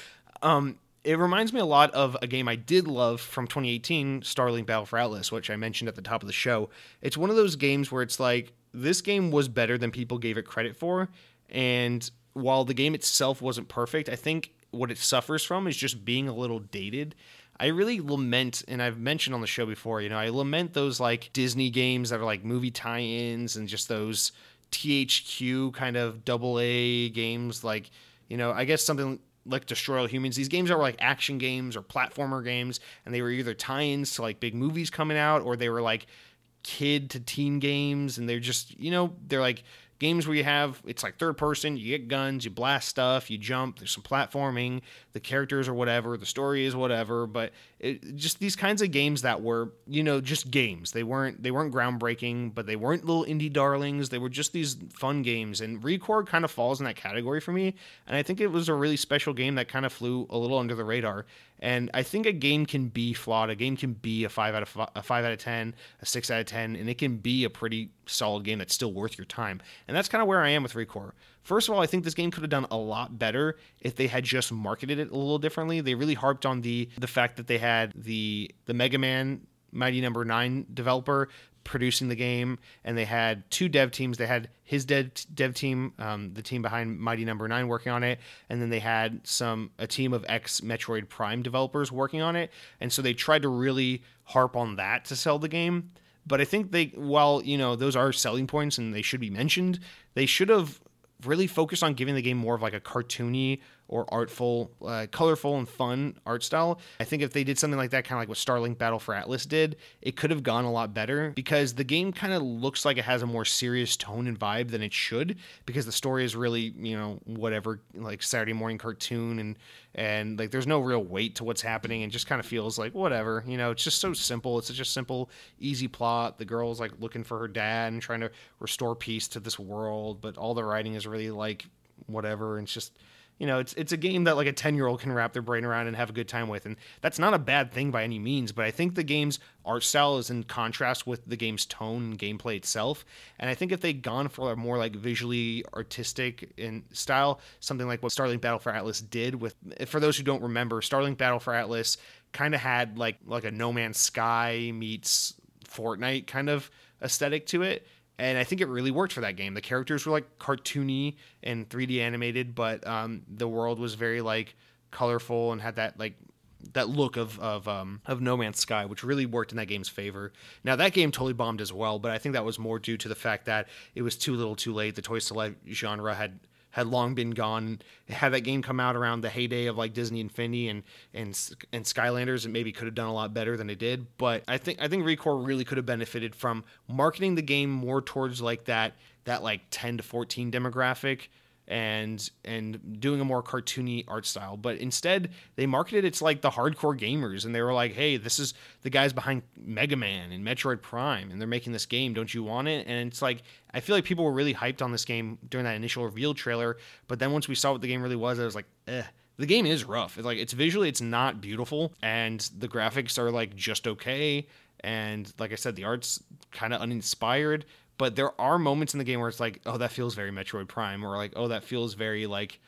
um, it reminds me a lot of a game I did love from 2018, Starlink Battle for Atlas, which I mentioned at the top of the show. It's one of those games where it's like this game was better than people gave it credit for, and while the game itself wasn't perfect, I think what it suffers from is just being a little dated. I really lament, and I've mentioned on the show before, you know, I lament those like Disney games that are like movie tie ins and just those THQ kind of double A games. Like, you know, I guess something like Destroy All Humans. These games are like action games or platformer games, and they were either tie ins to like big movies coming out or they were like kid to teen games, and they're just, you know, they're like games where you have it's like third person you get guns you blast stuff you jump there's some platforming the characters or whatever the story is whatever but it, just these kinds of games that were you know just games. They weren't they weren't groundbreaking but they weren't little indie darlings. They were just these fun games and ReCore kind of falls in that category for me and i think it was a really special game that kind of flew a little under the radar and I think a game can be flawed. A game can be a five out of a five out of ten, a six out of ten, and it can be a pretty solid game that's still worth your time. And that's kind of where I am with Recore. First of all, I think this game could have done a lot better if they had just marketed it a little differently. They really harped on the the fact that they had the the Mega Man Mighty Number no. Nine developer producing the game, and they had two dev teams. They had his dev dev team, um, the team behind Mighty Number no. Nine, working on it, and then they had some a team of ex Metroid Prime developers working on it. And so they tried to really harp on that to sell the game. But I think they, while you know those are selling points and they should be mentioned, they should have really focused on giving the game more of like a cartoony or artful, uh, colorful, and fun art style. I think if they did something like that, kind of like what Starlink Battle for Atlas did, it could have gone a lot better because the game kind of looks like it has a more serious tone and vibe than it should because the story is really, you know, whatever, like Saturday morning cartoon and and like there's no real weight to what's happening and just kind of feels like whatever, you know, it's just so simple. It's such a simple, easy plot. The girl's like looking for her dad and trying to restore peace to this world, but all the writing is really like whatever and it's just you know, it's it's a game that like a 10 year old can wrap their brain around and have a good time with. And that's not a bad thing by any means, but I think the game's art style is in contrast with the game's tone and gameplay itself. And I think if they'd gone for a more like visually artistic in style, something like what Starlink Battle for Atlas did with for those who don't remember, Starlink Battle for Atlas kind of had like like a No Man's Sky meets Fortnite kind of aesthetic to it and I think it really worked for that game. The characters were like cartoony and 3D animated, but um, the world was very like colorful and had that like that look of of um, of No Man's Sky, which really worked in that game's favor. Now that game totally bombed as well, but I think that was more due to the fact that it was too little, too late. The Toys to Life genre had had long been gone. Had that game come out around the heyday of like Disney Infinity and and and Skylanders, it maybe could have done a lot better than it did. But I think I think Recore really could have benefited from marketing the game more towards like that that like 10 to 14 demographic and and doing a more cartoony art style. But instead they marketed it to like the hardcore gamers and they were like hey this is the guys behind mega man and metroid prime and they're making this game. Don't you want it? And it's like i feel like people were really hyped on this game during that initial reveal trailer but then once we saw what the game really was i was like eh the game is rough. It's like it's visually it's not beautiful and the graphics are like just okay and like i said the art's kind of uninspired but there are moments in the game where it's like, oh, that feels very Metroid Prime, or like, oh, that feels very like,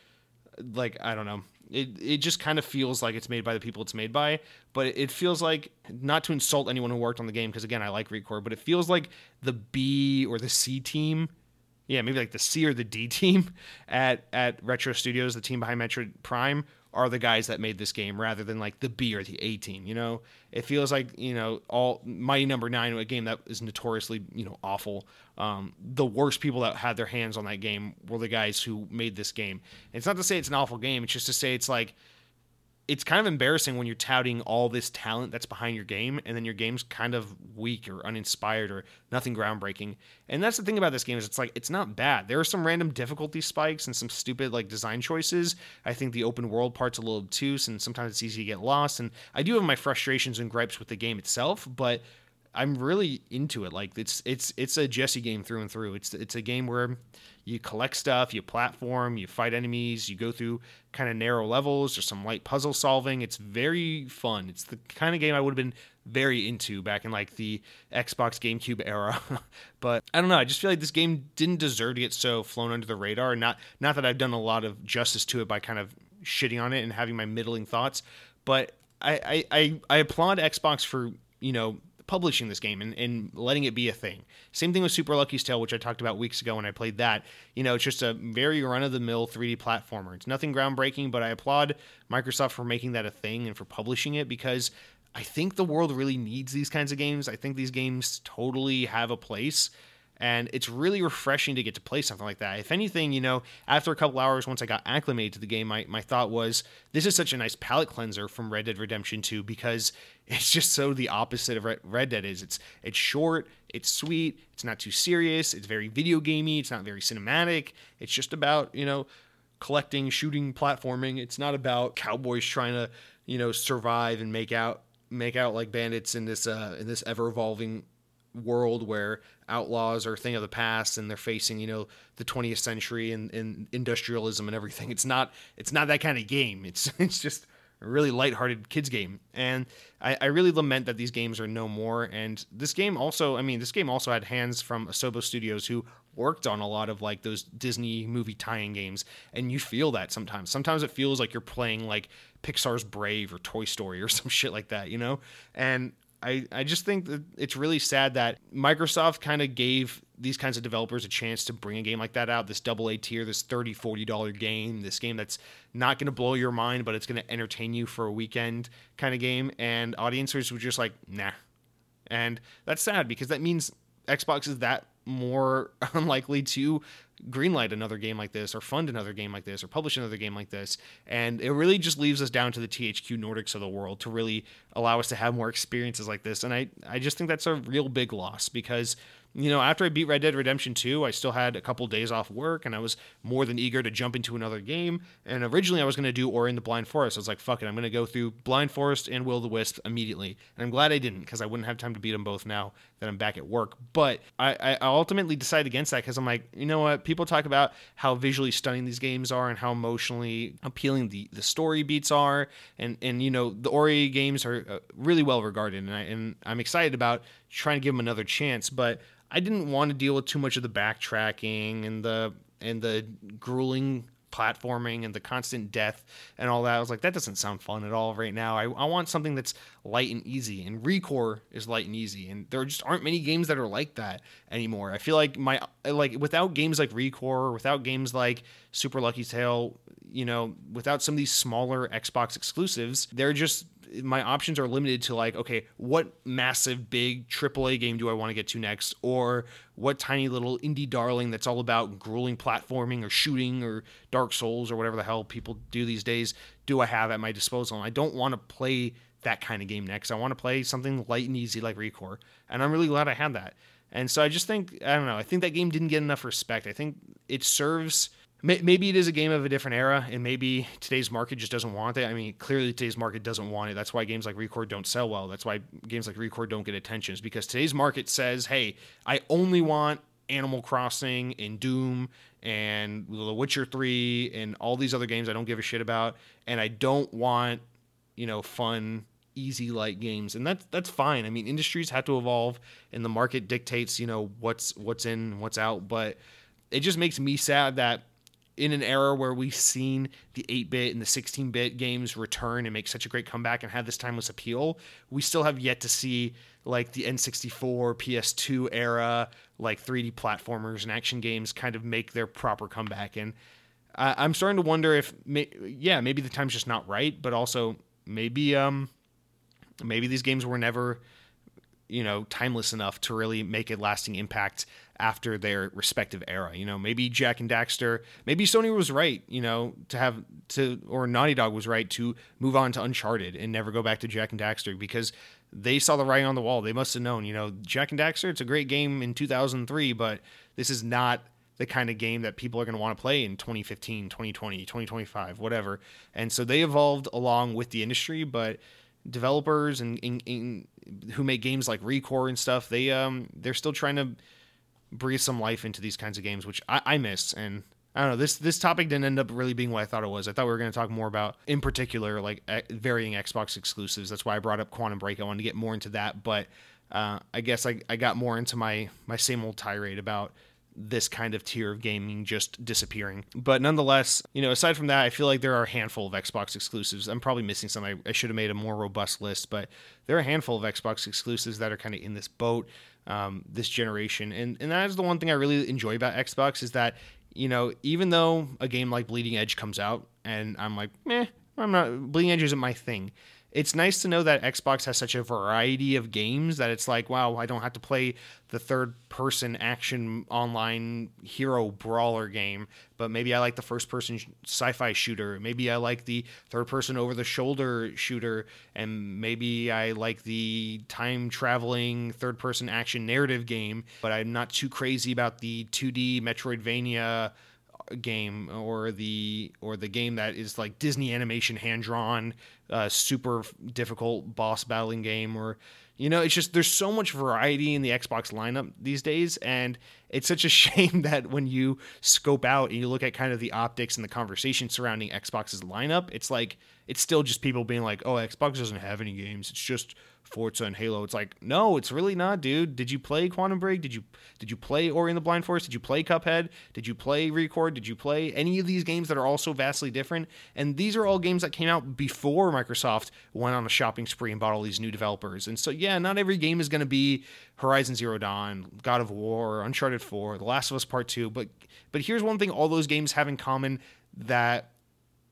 like I don't know. It it just kind of feels like it's made by the people it's made by, but it feels like not to insult anyone who worked on the game because again I like Recore, but it feels like the B or the C team yeah, maybe like the C or the D team at at Retro Studios, the team behind Metroid Prime, are the guys that made this game rather than like the B or the A team. You know, it feels like you know all Mighty Number no. Nine, a game that is notoriously you know awful. Um, the worst people that had their hands on that game were the guys who made this game. And it's not to say it's an awful game; it's just to say it's like it's kind of embarrassing when you're touting all this talent that's behind your game and then your game's kind of weak or uninspired or nothing groundbreaking. And that's the thing about this game is it's like it's not bad. There are some random difficulty spikes and some stupid like design choices. I think the open world part's a little obtuse and sometimes it's easy to get lost and I do have my frustrations and gripes with the game itself, but I'm really into it. Like it's it's it's a Jesse game through and through. It's it's a game where you collect stuff, you platform, you fight enemies, you go through kind of narrow levels. There's some light puzzle solving. It's very fun. It's the kind of game I would have been very into back in like the Xbox GameCube era. but I don't know. I just feel like this game didn't deserve to get so flown under the radar. Not not that I've done a lot of justice to it by kind of shitting on it and having my middling thoughts, but I I, I, I applaud Xbox for you know publishing this game and, and letting it be a thing. Same thing with Super Lucky's Tale, which I talked about weeks ago when I played that. You know, it's just a very run of the mill 3D platformer. It's nothing groundbreaking, but I applaud Microsoft for making that a thing and for publishing it because I think the world really needs these kinds of games. I think these games totally have a place and it's really refreshing to get to play something like that. If anything, you know, after a couple hours, once I got acclimated to the game, my, my thought was this is such a nice palate cleanser from Red Dead Redemption 2 because it's just so the opposite of Red Dead is. It's it's short, it's sweet, it's not too serious, it's very video gamey, it's not very cinematic. It's just about you know collecting, shooting, platforming. It's not about cowboys trying to you know survive and make out make out like bandits in this uh, in this ever evolving world where outlaws are a thing of the past and they're facing you know the 20th century and, and industrialism and everything. It's not it's not that kind of game. It's it's just a really lighthearted kids game. And I, I really lament that these games are no more. And this game also i mean this game also had hands from asobo studios who worked on a lot of like those disney movie tie-in games. And you feel that sometimes. Sometimes it feels like you're playing like pixar's brave or toy story or some shit like that you know? And I, I just think that it's really sad that Microsoft kind of gave these kinds of developers a chance to bring a game like that out, this double A tier, this $30, $40 game, this game that's not going to blow your mind, but it's going to entertain you for a weekend kind of game. And audiences were just like, nah. And that's sad because that means Xbox is that more unlikely to greenlight another game like this or fund another game like this or publish another game like this. And it really just leaves us down to the THQ Nordics of the world to really allow us to have more experiences like this. And I I just think that's a real big loss because you know, after I beat Red Dead Redemption 2, I still had a couple days off work and I was more than eager to jump into another game. And originally I was going to do Ori in the Blind Forest. I was like, fuck it, I'm going to go through Blind Forest and Will the Wisp immediately. And I'm glad I didn't because I wouldn't have time to beat them both now that I'm back at work. But I, I ultimately decided against that because I'm like, you know what? People talk about how visually stunning these games are and how emotionally appealing the, the story beats are. And, and, you know, the Ori games are uh, really well regarded. And, I, and I'm excited about trying to give him another chance. But I didn't want to deal with too much of the backtracking and the and the grueling platforming and the constant death and all that. I was like, that doesn't sound fun at all right now. I, I want something that's light and easy. And Recore is light and easy. And there just aren't many games that are like that anymore. I feel like my like without games like Recore, without games like Super Lucky Tale, you know, without some of these smaller Xbox exclusives, they're just my options are limited to like, okay, what massive big AAA game do I want to get to next, or what tiny little indie darling that's all about grueling platforming or shooting or Dark Souls or whatever the hell people do these days do I have at my disposal? And I don't want to play that kind of game next. I want to play something light and easy like Recore, and I'm really glad I had that. And so I just think I don't know. I think that game didn't get enough respect. I think it serves maybe it is a game of a different era and maybe today's market just doesn't want it. I mean clearly today's market doesn't want it. That's why games like ReCore don't sell well. That's why games like ReCore don't get attention is because today's market says hey i only want animal crossing and doom and the witcher 3 and all these other games i don't give a shit about and i don't want you know fun easy light games. And that's that's fine. I mean industries have to evolve and the market dictates you know what's what's in what's out but it just makes me sad that in an era where we've seen the 8-bit and the 16-bit games return and make such a great comeback and have this timeless appeal, we still have yet to see like the N64, PS2 era, like 3D platformers and action games kind of make their proper comeback. And I'm starting to wonder if, yeah, maybe the time's just not right, but also maybe um maybe these games were never you know timeless enough to really make a lasting impact after their respective era. You know, maybe Jak and Daxter, maybe Sony was right, you know, to have to or Naughty Dog was right to move on to Uncharted and never go back to Jak and Daxter because they saw the writing on the wall. They must have known, you know, Jak and Daxter, it's a great game in 2003, but this is not the kind of game that people are going to want to play in 2015, 2020, 2025, whatever. And so they evolved along with the industry, but developers and in, in, who make games like Recore and stuff, they um they're still trying to breathe some life into these kinds of games, which I, I miss. And I don't know this this topic didn't end up really being what I thought it was. I thought we were going to talk more about, in particular, like varying Xbox exclusives. That's why I brought up Quantum Break. I wanted to get more into that, but uh, I guess I, I got more into my my same old tirade about this kind of tier of gaming just disappearing. But nonetheless, you know, aside from that, I feel like there are a handful of Xbox exclusives. I'm probably missing some. I, I should have made a more robust list, but there are a handful of Xbox exclusives that are kind of in this boat um, this generation. And and that is the one thing I really enjoy about Xbox is that you know even though a game like Bleeding Edge comes out and I'm like, meh, I'm not Bleeding Edge isn't my thing it's nice to know that Xbox has such a variety of games that it's like, wow, I don't have to play the third person action online hero brawler game, but maybe I like the first person sci fi shooter. Maybe I like the third person over the shoulder shooter. And maybe I like the time traveling third person action narrative game, but I'm not too crazy about the 2D Metroidvania game or the or the game that is like Disney animation hand drawn, uh, super difficult boss battling game or you know it's just there's so much variety in the Xbox lineup these days and it's such a shame that when you scope out and you look at kind of the optics and the conversation surrounding Xbox's lineup it's like it's still just people being like oh Xbox doesn't have any games. It's just Forza and Halo. It's like, no, it's really not, dude. Did you play Quantum Break? Did you did you play Ori and the Blind Forest? Did you play Cuphead? Did you play ReCore? Did you play any of these games that are also vastly different? And these are all games that came out before Microsoft went on a shopping spree and bought all these new developers. And so yeah, not every game is going to be Horizon Zero Dawn, God of War, Uncharted 4, The Last of Us Part 2, but but here's one thing all those games have in common that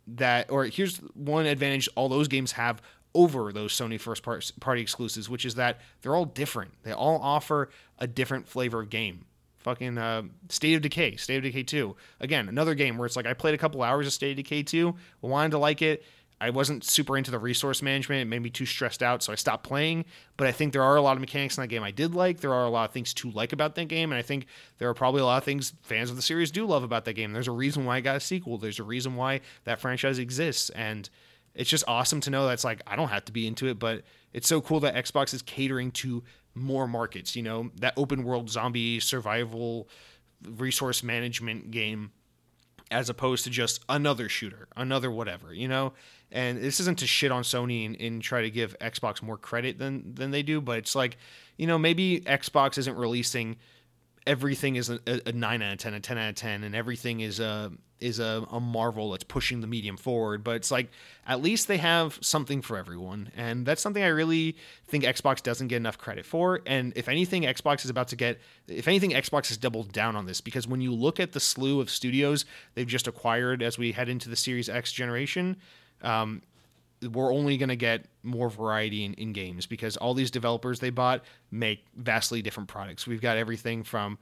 that or here's one advantage all those games have over those Sony first party exclusives, which is that they're all different. They all offer a different flavor of game. Fucking uh, State of Decay, State of Decay 2. Again, another game where it's like I played a couple hours of State of Decay 2, wanted to like it. I wasn't super into the resource management. It made me too stressed out, so I stopped playing. But I think there are a lot of mechanics in that game I did like. There are a lot of things to like about that game, and I think there are probably a lot of things fans of the series do love about that game. There's a reason why I got a sequel. There's a reason why that franchise exists, and it's just awesome to know that's like I don't have to be into it, but it's so cool that Xbox is catering to more markets. You know, that open world zombie survival resource management game as opposed to just another shooter, another whatever, you know? And this isn't to shit on Sony and, and, try to give Xbox more credit than than they do, but it's like, you know, maybe Xbox isn't releasing everything is a, a, 9 out of 10 a 10 out of 10 and everything is a is a, a marvel that's pushing the medium forward. But it's like at least they have something for everyone. And that's something i really think xbox doesn't get enough credit for. And if anything xbox is about to get if anything xbox has doubled down on this. Because when you look at the slew of studios they've just acquired as we head into the series x generation um, we're only going to get more variety in, in games because all these developers they bought make vastly different products. We've got everything from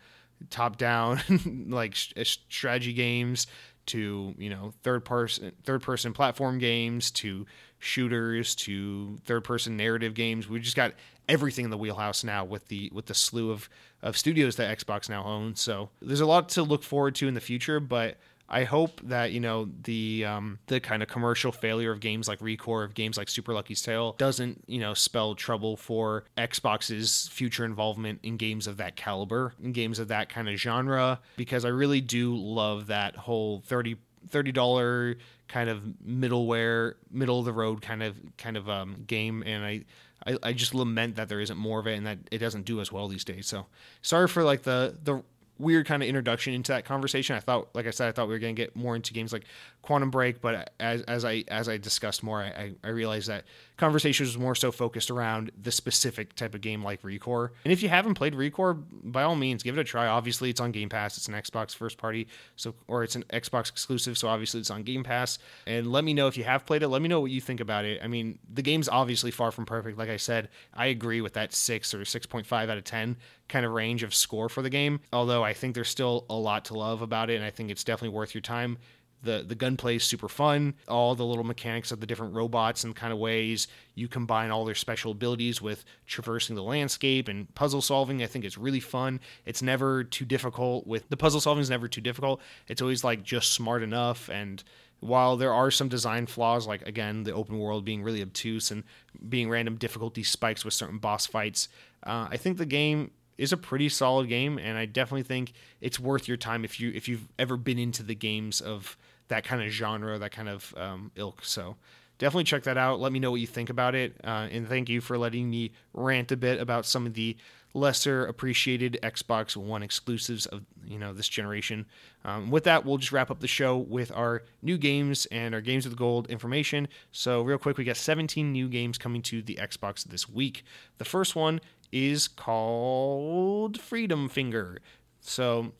top down like uh, strategy games to you know third person third person platform games to shooters to third person narrative games we just got everything in the wheelhouse now with the with the slew of of studios that Xbox now owns so there's a lot to look forward to in the future but I hope that you know the um, the kind of commercial failure of games like Recore, of games like Super Lucky's Tale, doesn't you know spell trouble for Xbox's future involvement in games of that caliber, in games of that kind of genre, because I really do love that whole 30 thirty dollar kind of middleware, middle of the road kind of kind of um, game, and I, I I just lament that there isn't more of it and that it doesn't do as well these days. So sorry for like the the weird kind of introduction into that conversation. I thought, like I said, I thought we were going to get more into games like Quantum Break, but as, as I as I discussed more, I, I realized that conversation was more so focused around the specific type of game like Recore. And if you haven't played Recore, by all means, give it a try. Obviously, it's on Game Pass. It's an Xbox first party, so or it's an Xbox exclusive, so obviously it's on Game Pass. And let me know if you have played it. Let me know what you think about it. I mean, the game's obviously far from perfect. Like I said, I agree with that six or six point five out of ten kind of range of score for the game. Although I think there's still a lot to love about it, and I think it's definitely worth your time. The, the gunplay is super fun. All the little mechanics of the different robots and kind of ways you combine all their special abilities with traversing the landscape and puzzle solving. I think it's really fun. It's never too difficult. With the puzzle solving is never too difficult. It's always like just smart enough and while there are some design flaws, like again the open world being really obtuse and being random difficulty spikes with certain boss fights, uh, I think the game is a pretty solid game, and I definitely think it's worth your time if you if you've ever been into the games of that kind of genre, that kind of um, ilk. So definitely check that out. Let me know what you think about it, uh, and thank you for letting me rant a bit about some of the lesser appreciated Xbox One exclusives of you know this generation. Um, with that, we'll just wrap up the show with our new games and our games with gold information. So real quick, we got 17 new games coming to the Xbox this week. The first one is called Freedom Finger. So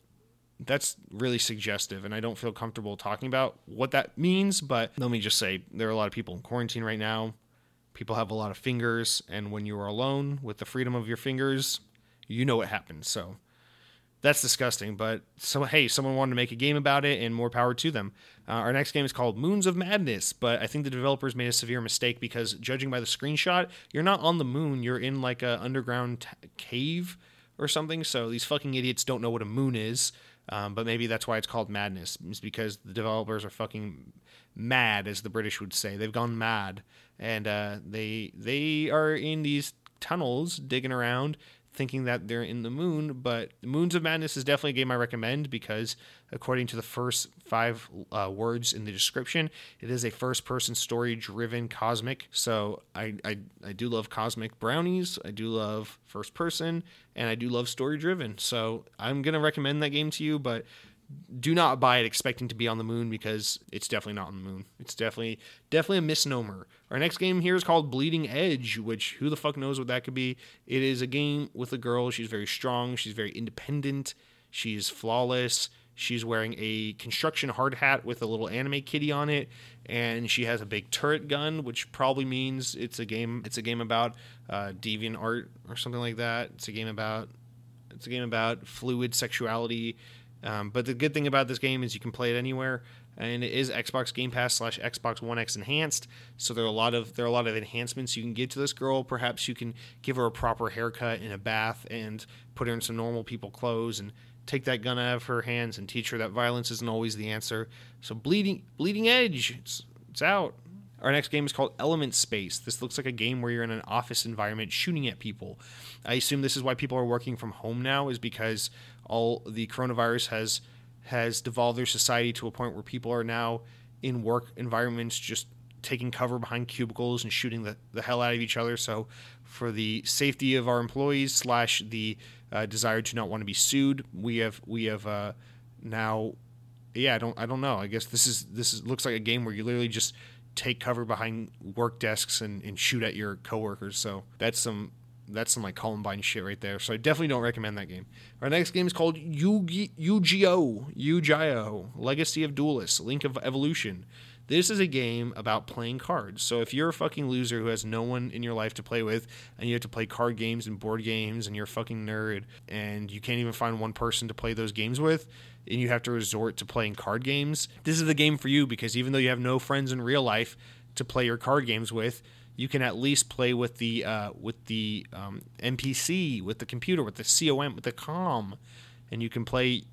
that's really suggestive, and I don't feel comfortable talking about what that means. But let me just say, there are a lot of people in quarantine right now. People have a lot of fingers, and when you are alone with the freedom of your fingers, you know what happens. So that's disgusting. But so hey, someone wanted to make a game about it, and more power to them. Uh, our next game is called Moons of Madness, but I think the developers made a severe mistake because judging by the screenshot, you're not on the moon. You're in like a underground t- cave or something. So these fucking idiots don't know what a moon is. Um, but maybe that's why it's called Madness. It's because the developers are fucking mad, as the British would say. They've gone mad, and uh, they they are in these tunnels digging around thinking that they're in the moon, but Moons of Madness is definitely a game I recommend because, according to the first five uh, words in the description, it is a first person story driven cosmic. So I, I, I do love cosmic brownies, I do love first person, and I do love story driven. So I'm going to recommend that game to you, but do not buy it expecting to be on the moon because it's definitely not on the moon. It's definitely definitely a misnomer. Our next game here is called Bleeding Edge, which who the fuck knows what that could be. It is a game with a girl. She's very strong. She's very independent. She's flawless. She's wearing a construction hard hat with a little anime kitty on it, and she has a big turret gun, which probably means it's a game. It's a game about uh, deviant art or something like that. It's a game about. It's a game about fluid sexuality um, but the good thing about this game is you can play it anywhere, and it is Xbox Game Pass slash Xbox One X enhanced. So there are a lot of there are a lot of enhancements you can give to this girl. Perhaps you can give her a proper haircut and a bath, and put her in some normal people clothes, and take that gun out of her hands and teach her that violence isn't always the answer. So bleeding bleeding edge, it's it's out. Our next game is called Element Space. This looks like a game where you're in an office environment shooting at people. I assume this is why people are working from home now, is because all the coronavirus has has devolved their society to a point where people are now in work environments just taking cover behind cubicles and shooting the, the hell out of each other. So, for the safety of our employees slash the uh, desire to not want to be sued, we have we have uh, now, yeah, I don't I don't know. I guess this is this is looks like a game where you literally just take cover behind work desks and, and shoot at your coworkers. So that's some that's some like Columbine shit right there. So I definitely don't recommend that game. Our next game is called Yu-Gi-Oh! Yu-Gi-Oh! Legacy of Duelists, Link of Evolution. This is a game about playing cards. So if you're a fucking loser who has no one in your life to play with, and you have to play card games and board games, and you're a fucking nerd, and you can't even find one person to play those games with, and you have to resort to playing card games, this is the game for you because even though you have no friends in real life to play your card games with, you can at least play with the uh, with the um, NPC, with the computer, with the COM, with the COM, and you can play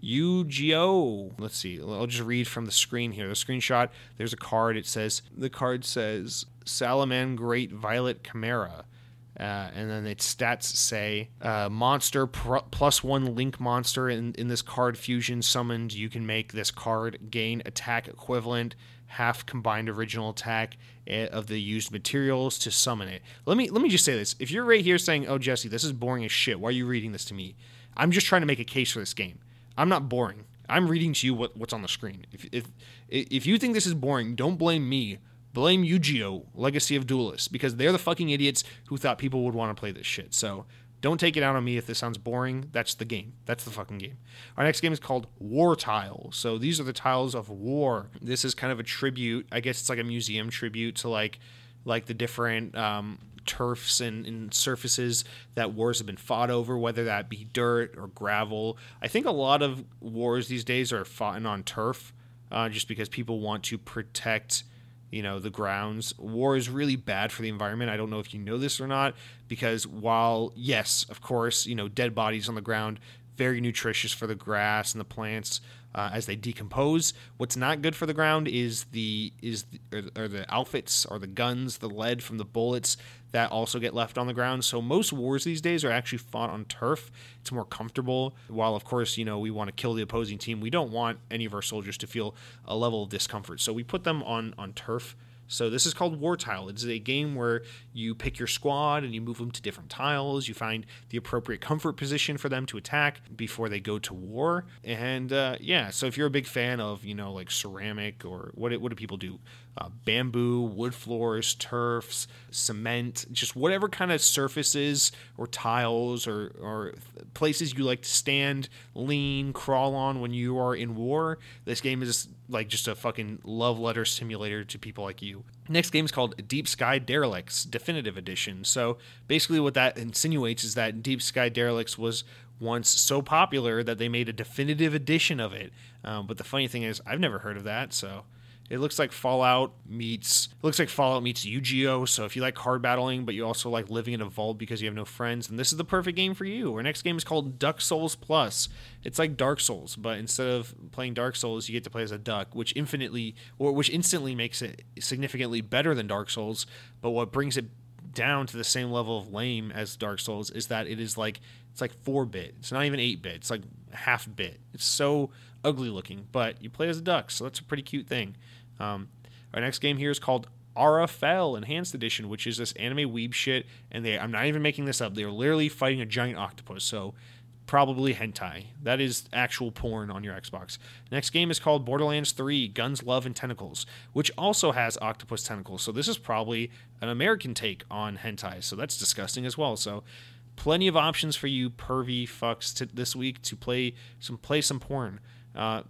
Yu-Gi-Oh. Let's see. I'll just read from the screen here. The screenshot. There's a card. It says the card says Salamangreat Violet Chimera. Uh, and then its stats say uh, monster pr- plus one link monster in, in this card fusion summoned. You can make this card gain attack equivalent half combined original attack eh, of the used materials to summon it. Let me let me just say this: if you're right here saying, "Oh, Jesse, this is boring as shit," why are you reading this to me? I'm just trying to make a case for this game. I'm not boring. I'm reading to you what, what's on the screen. If, if if you think this is boring, don't blame me. Blame Yu-Gi-Oh! Legacy of Duelists because they're the fucking idiots who thought people would want to play this shit. So don't take it out on me if this sounds boring. That's the game. That's the fucking game. Our next game is called War Tile. So these are the tiles of war. This is kind of a tribute. I guess it's like a museum tribute to like like the different um, turfs and, and surfaces that wars have been fought over, whether that be dirt or gravel. I think a lot of wars these days are fought on turf, uh, just because people want to protect you know the grounds. War is really bad for the environment. I don't know if you know this or not because while yes of course you know dead bodies on the ground very nutritious for the grass and the plants uh, as they decompose. What's not good for the ground is the is the, or, or the outfits or the guns, the lead from the bullets that also get left on the ground. So most wars these days are actually fought on turf. It's more comfortable. While of course you know we want to kill the opposing team, we don't want any of our soldiers to feel a level of discomfort. So we put them on on turf so this is called War Tile. It's a game where you pick your squad and you move them to different tiles. You find the appropriate comfort position for them to attack before they go to war. And uh, yeah, so if you're a big fan of you know like ceramic or what what do people do? Uh, bamboo, wood floors, turfs, cement, just whatever kind of surfaces or tiles or, or places you like to stand, lean, crawl on when you are in war. This game is like just a fucking love letter simulator to people like you. Next game is called Deep Sky Derelicts Definitive Edition. So basically, what that insinuates is that Deep Sky Derelicts was once so popular that they made a definitive edition of it. Um, but the funny thing is, I've never heard of that. So it looks like Fallout meets it looks like Fallout meets Yu-Gi-Oh. So if you like card battling, but you also like living in a vault because you have no friends, then this is the perfect game for you. Our next game is called Duck Souls Plus. It's like Dark Souls, but instead of playing Dark Souls, you get to play as a duck, which infinitely or which instantly makes it significantly better than Dark Souls. But what brings it down to the same level of lame as Dark Souls is that it is like it's like four bit. It's not even eight bit. It's like half bit. It's so ugly looking, but you play as a duck, so that's a pretty cute thing. Um, our next game here is called RFL Enhanced Edition, which is this anime weeb shit, and they I'm not even making this up. They are literally fighting a giant octopus, so probably hentai. That is actual porn on your Xbox. Next game is called Borderlands 3 Guns, Love, and Tentacles, which also has octopus tentacles. So this is probably an American take on hentai. So that's disgusting as well. So plenty of options for you pervy fucks to, this week to play some play some porn. Uh,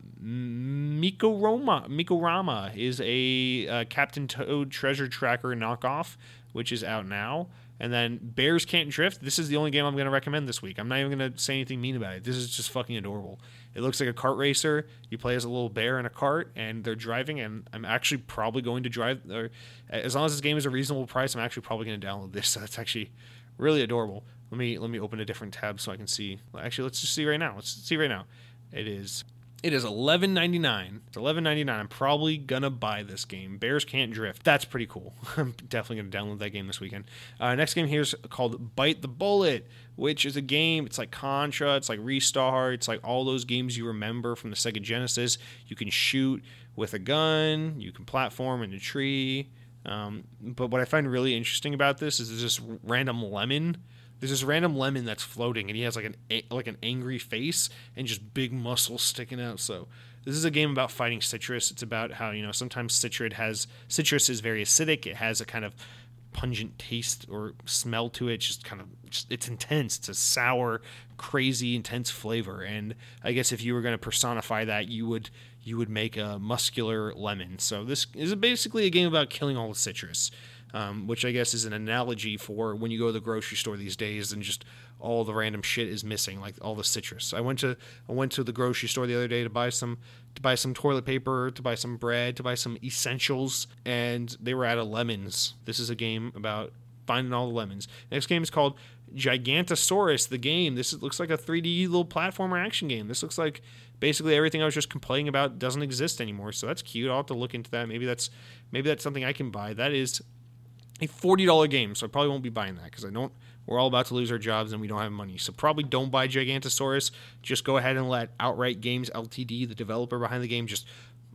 Mekorama is a uh, Captain Toad treasure tracker knockoff, which is out now. And then Bears Can't Drift. This is the only game I'm going to recommend this week. I'm not even going to say anything mean about it. This is just fucking adorable. It looks like a kart racer. You play as a little bear in a cart, and they're driving. And I'm actually probably going to drive. Or as long as this game is a reasonable price, I'm actually probably going to download this. So that's actually really adorable. Let me let me open a different tab so I can see. Actually, let's just see right now. Let's see right now. It is it is eleven ninety nine. It's eleven ninety nine. I'm probably gonna buy this game. Bears can't drift. That's pretty cool. I'm definitely gonna download that game this weekend. Uh, next game here is called Bite the Bullet, which is a game. It's like Contra. It's like Ristar. It's like all those games you remember from the Sega Genesis. You can shoot with a gun. You can platform in a tree. Um, but what I find really interesting about this is this random lemon there's this random lemon that's floating, and he has like an like an angry face and just big muscles sticking out. So this is a game about fighting citrus. It's about how you know sometimes citrus has citrus is very acidic. It has a kind of pungent taste or smell to it. Just kind of just, it's intense. It's a sour, crazy, intense flavor. And I guess if you were going to personify that, you would you would make a muscular lemon. So this is basically a game about killing all the citrus um, which I guess is an analogy for when you go to the grocery store these days and just all the random shit is missing, like all the citrus. I went to I went to the grocery store the other day to buy some to buy some toilet paper, to buy some bread, to buy some essentials, and they were out of lemons. This is a game about finding all the lemons. Next game is called Gigantosaurus, the game. This looks like a 3D little platformer action game. This looks like basically everything I was just complaining about doesn't exist anymore. So that's cute. I'll have to look into that. Maybe that's maybe that's something I can buy. That is a $40 game, so I probably won't be buying that because I don't. We're all about to lose our jobs and we don't have money. So probably don't buy Gigantosaurus. Just go ahead and let Outright Games Ltd, the developer behind the game, just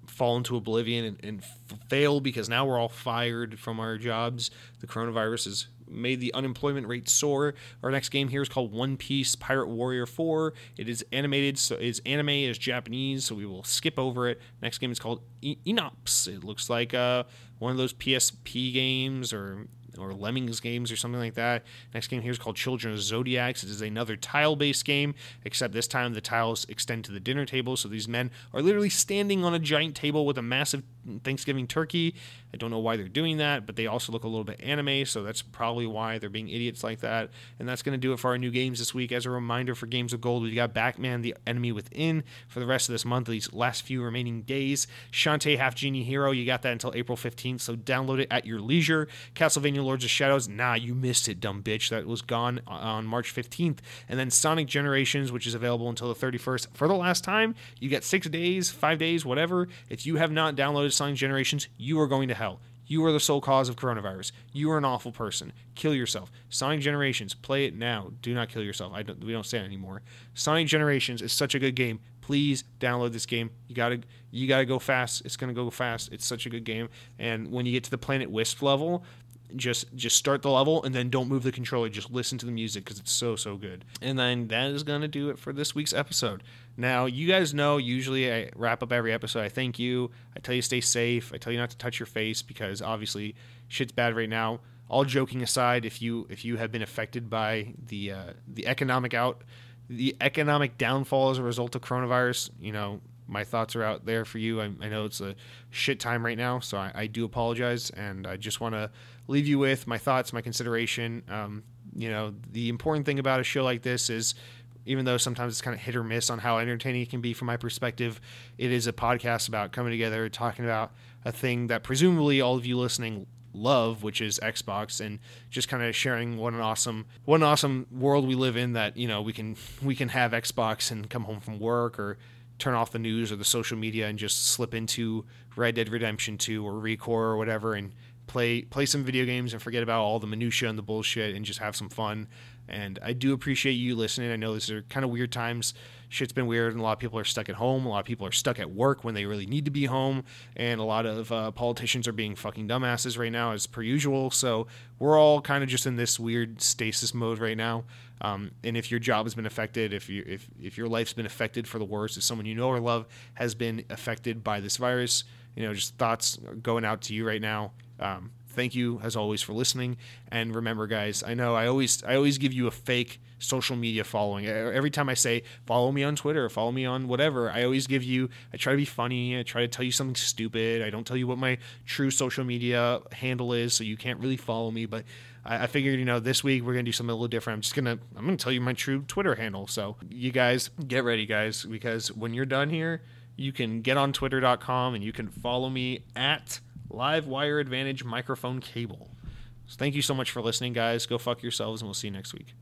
fall into oblivion and, and fail because now we're all fired from our jobs. The coronavirus has made the unemployment rate soar. Our next game here is called One Piece Pirate Warrior 4. It is animated, so it's anime is Japanese, so we will skip over it. Next game is called Enops. It looks like uh, one of those PSP games or or Lemmings games or something like that. Next game here is called Children of Zodiarcs. It is another tile based game, except this time the tiles extend to the dinner table. So these men are literally standing on a giant table with a massive Thanksgiving turkey. I don't know why they're doing that, but they also look a little bit anime, so that's probably why they're being idiots like that. And that's going to do it for our new games this week. As a reminder for Games of Gold, we got Batman, the enemy within, for the rest of this month, these last few remaining days. Shantae Half Genie Hero, you got that until April 15th, so download it at your leisure. Castlevania Lords of Shadows, nah, you missed it, dumb bitch. That was gone on March 15th. And then Sonic Generations, which is available until the 31st for the last time. You get six days, five days, whatever. If you have not downloaded Sonic Generations, you are going to hell. You are the sole cause of coronavirus. You are an awful person. Kill yourself. Sonic Generations, play it now. Do not kill yourself. I don't, we don't say it anymore. Sonic Generations is such a good game. Please download this game. You gotta you gotta go fast. It's gonna go fast. It's such a good game. And when you get to the Planet Wisp level, just just start the level and then don't move the controller just listen to the music because it's so so good and then that is to do it for this week's episode now you guys know usually i wrap up every episode i thank you i tell you stay safe i tell you not to touch your face because obviously shit's bad right now all joking aside if you if you have been affected by the uh, the economic out the economic downfall as a result of coronavirus you know my thoughts are out there for you. I, I know it's a shit time right now, so I, I do apologize, and I just want to leave you with my thoughts, my consideration. Um, you know, the important thing about a show like this is, even though sometimes it's kind of hit or miss on how entertaining it can be from my perspective, it is a podcast about coming together, talking about a thing that presumably all of you listening love, which is Xbox, and just kind of sharing what an awesome what an awesome world we live in that you know we can we can have Xbox and come home from work or turn off the news or the social media and just slip into Red Dead Redemption 2 or ReCore or whatever and play play some video games and forget about all the minutia and the bullshit and just have some fun. And I do appreciate you listening. I know these are kind of weird times. Shit's been weird, and a lot of people are stuck at home. A lot of people are stuck at work when they really need to be home. And a lot of uh, politicians are being fucking dumbasses right now, as per usual. So we're all kind of just in this weird stasis mode right now. Um, and if your job has been affected, if you if if your life's been affected for the worse, if someone you know or love has been affected by this virus, you know, just thoughts going out to you right now. Um, thank you as always for listening. And remember, guys, I know I always I always give you a fake social media following. Every time I say follow me on Twitter, follow me on whatever, I always give you. I try to be funny. I try to tell you something stupid. I don't tell you what my true social media handle is, so you can't really follow me. But I, figured, you know, this week we're gonna do something a little different. I'm just gonna I'm gonna tell you my true Twitter handle. So you guys get ready, guys, because when you're done here, you can get on Twitter.com and you can follow me at Live Wire Advantage Microphone Cable. So thank you so much for listening, guys. Go fuck yourselves, and we'll see you next week.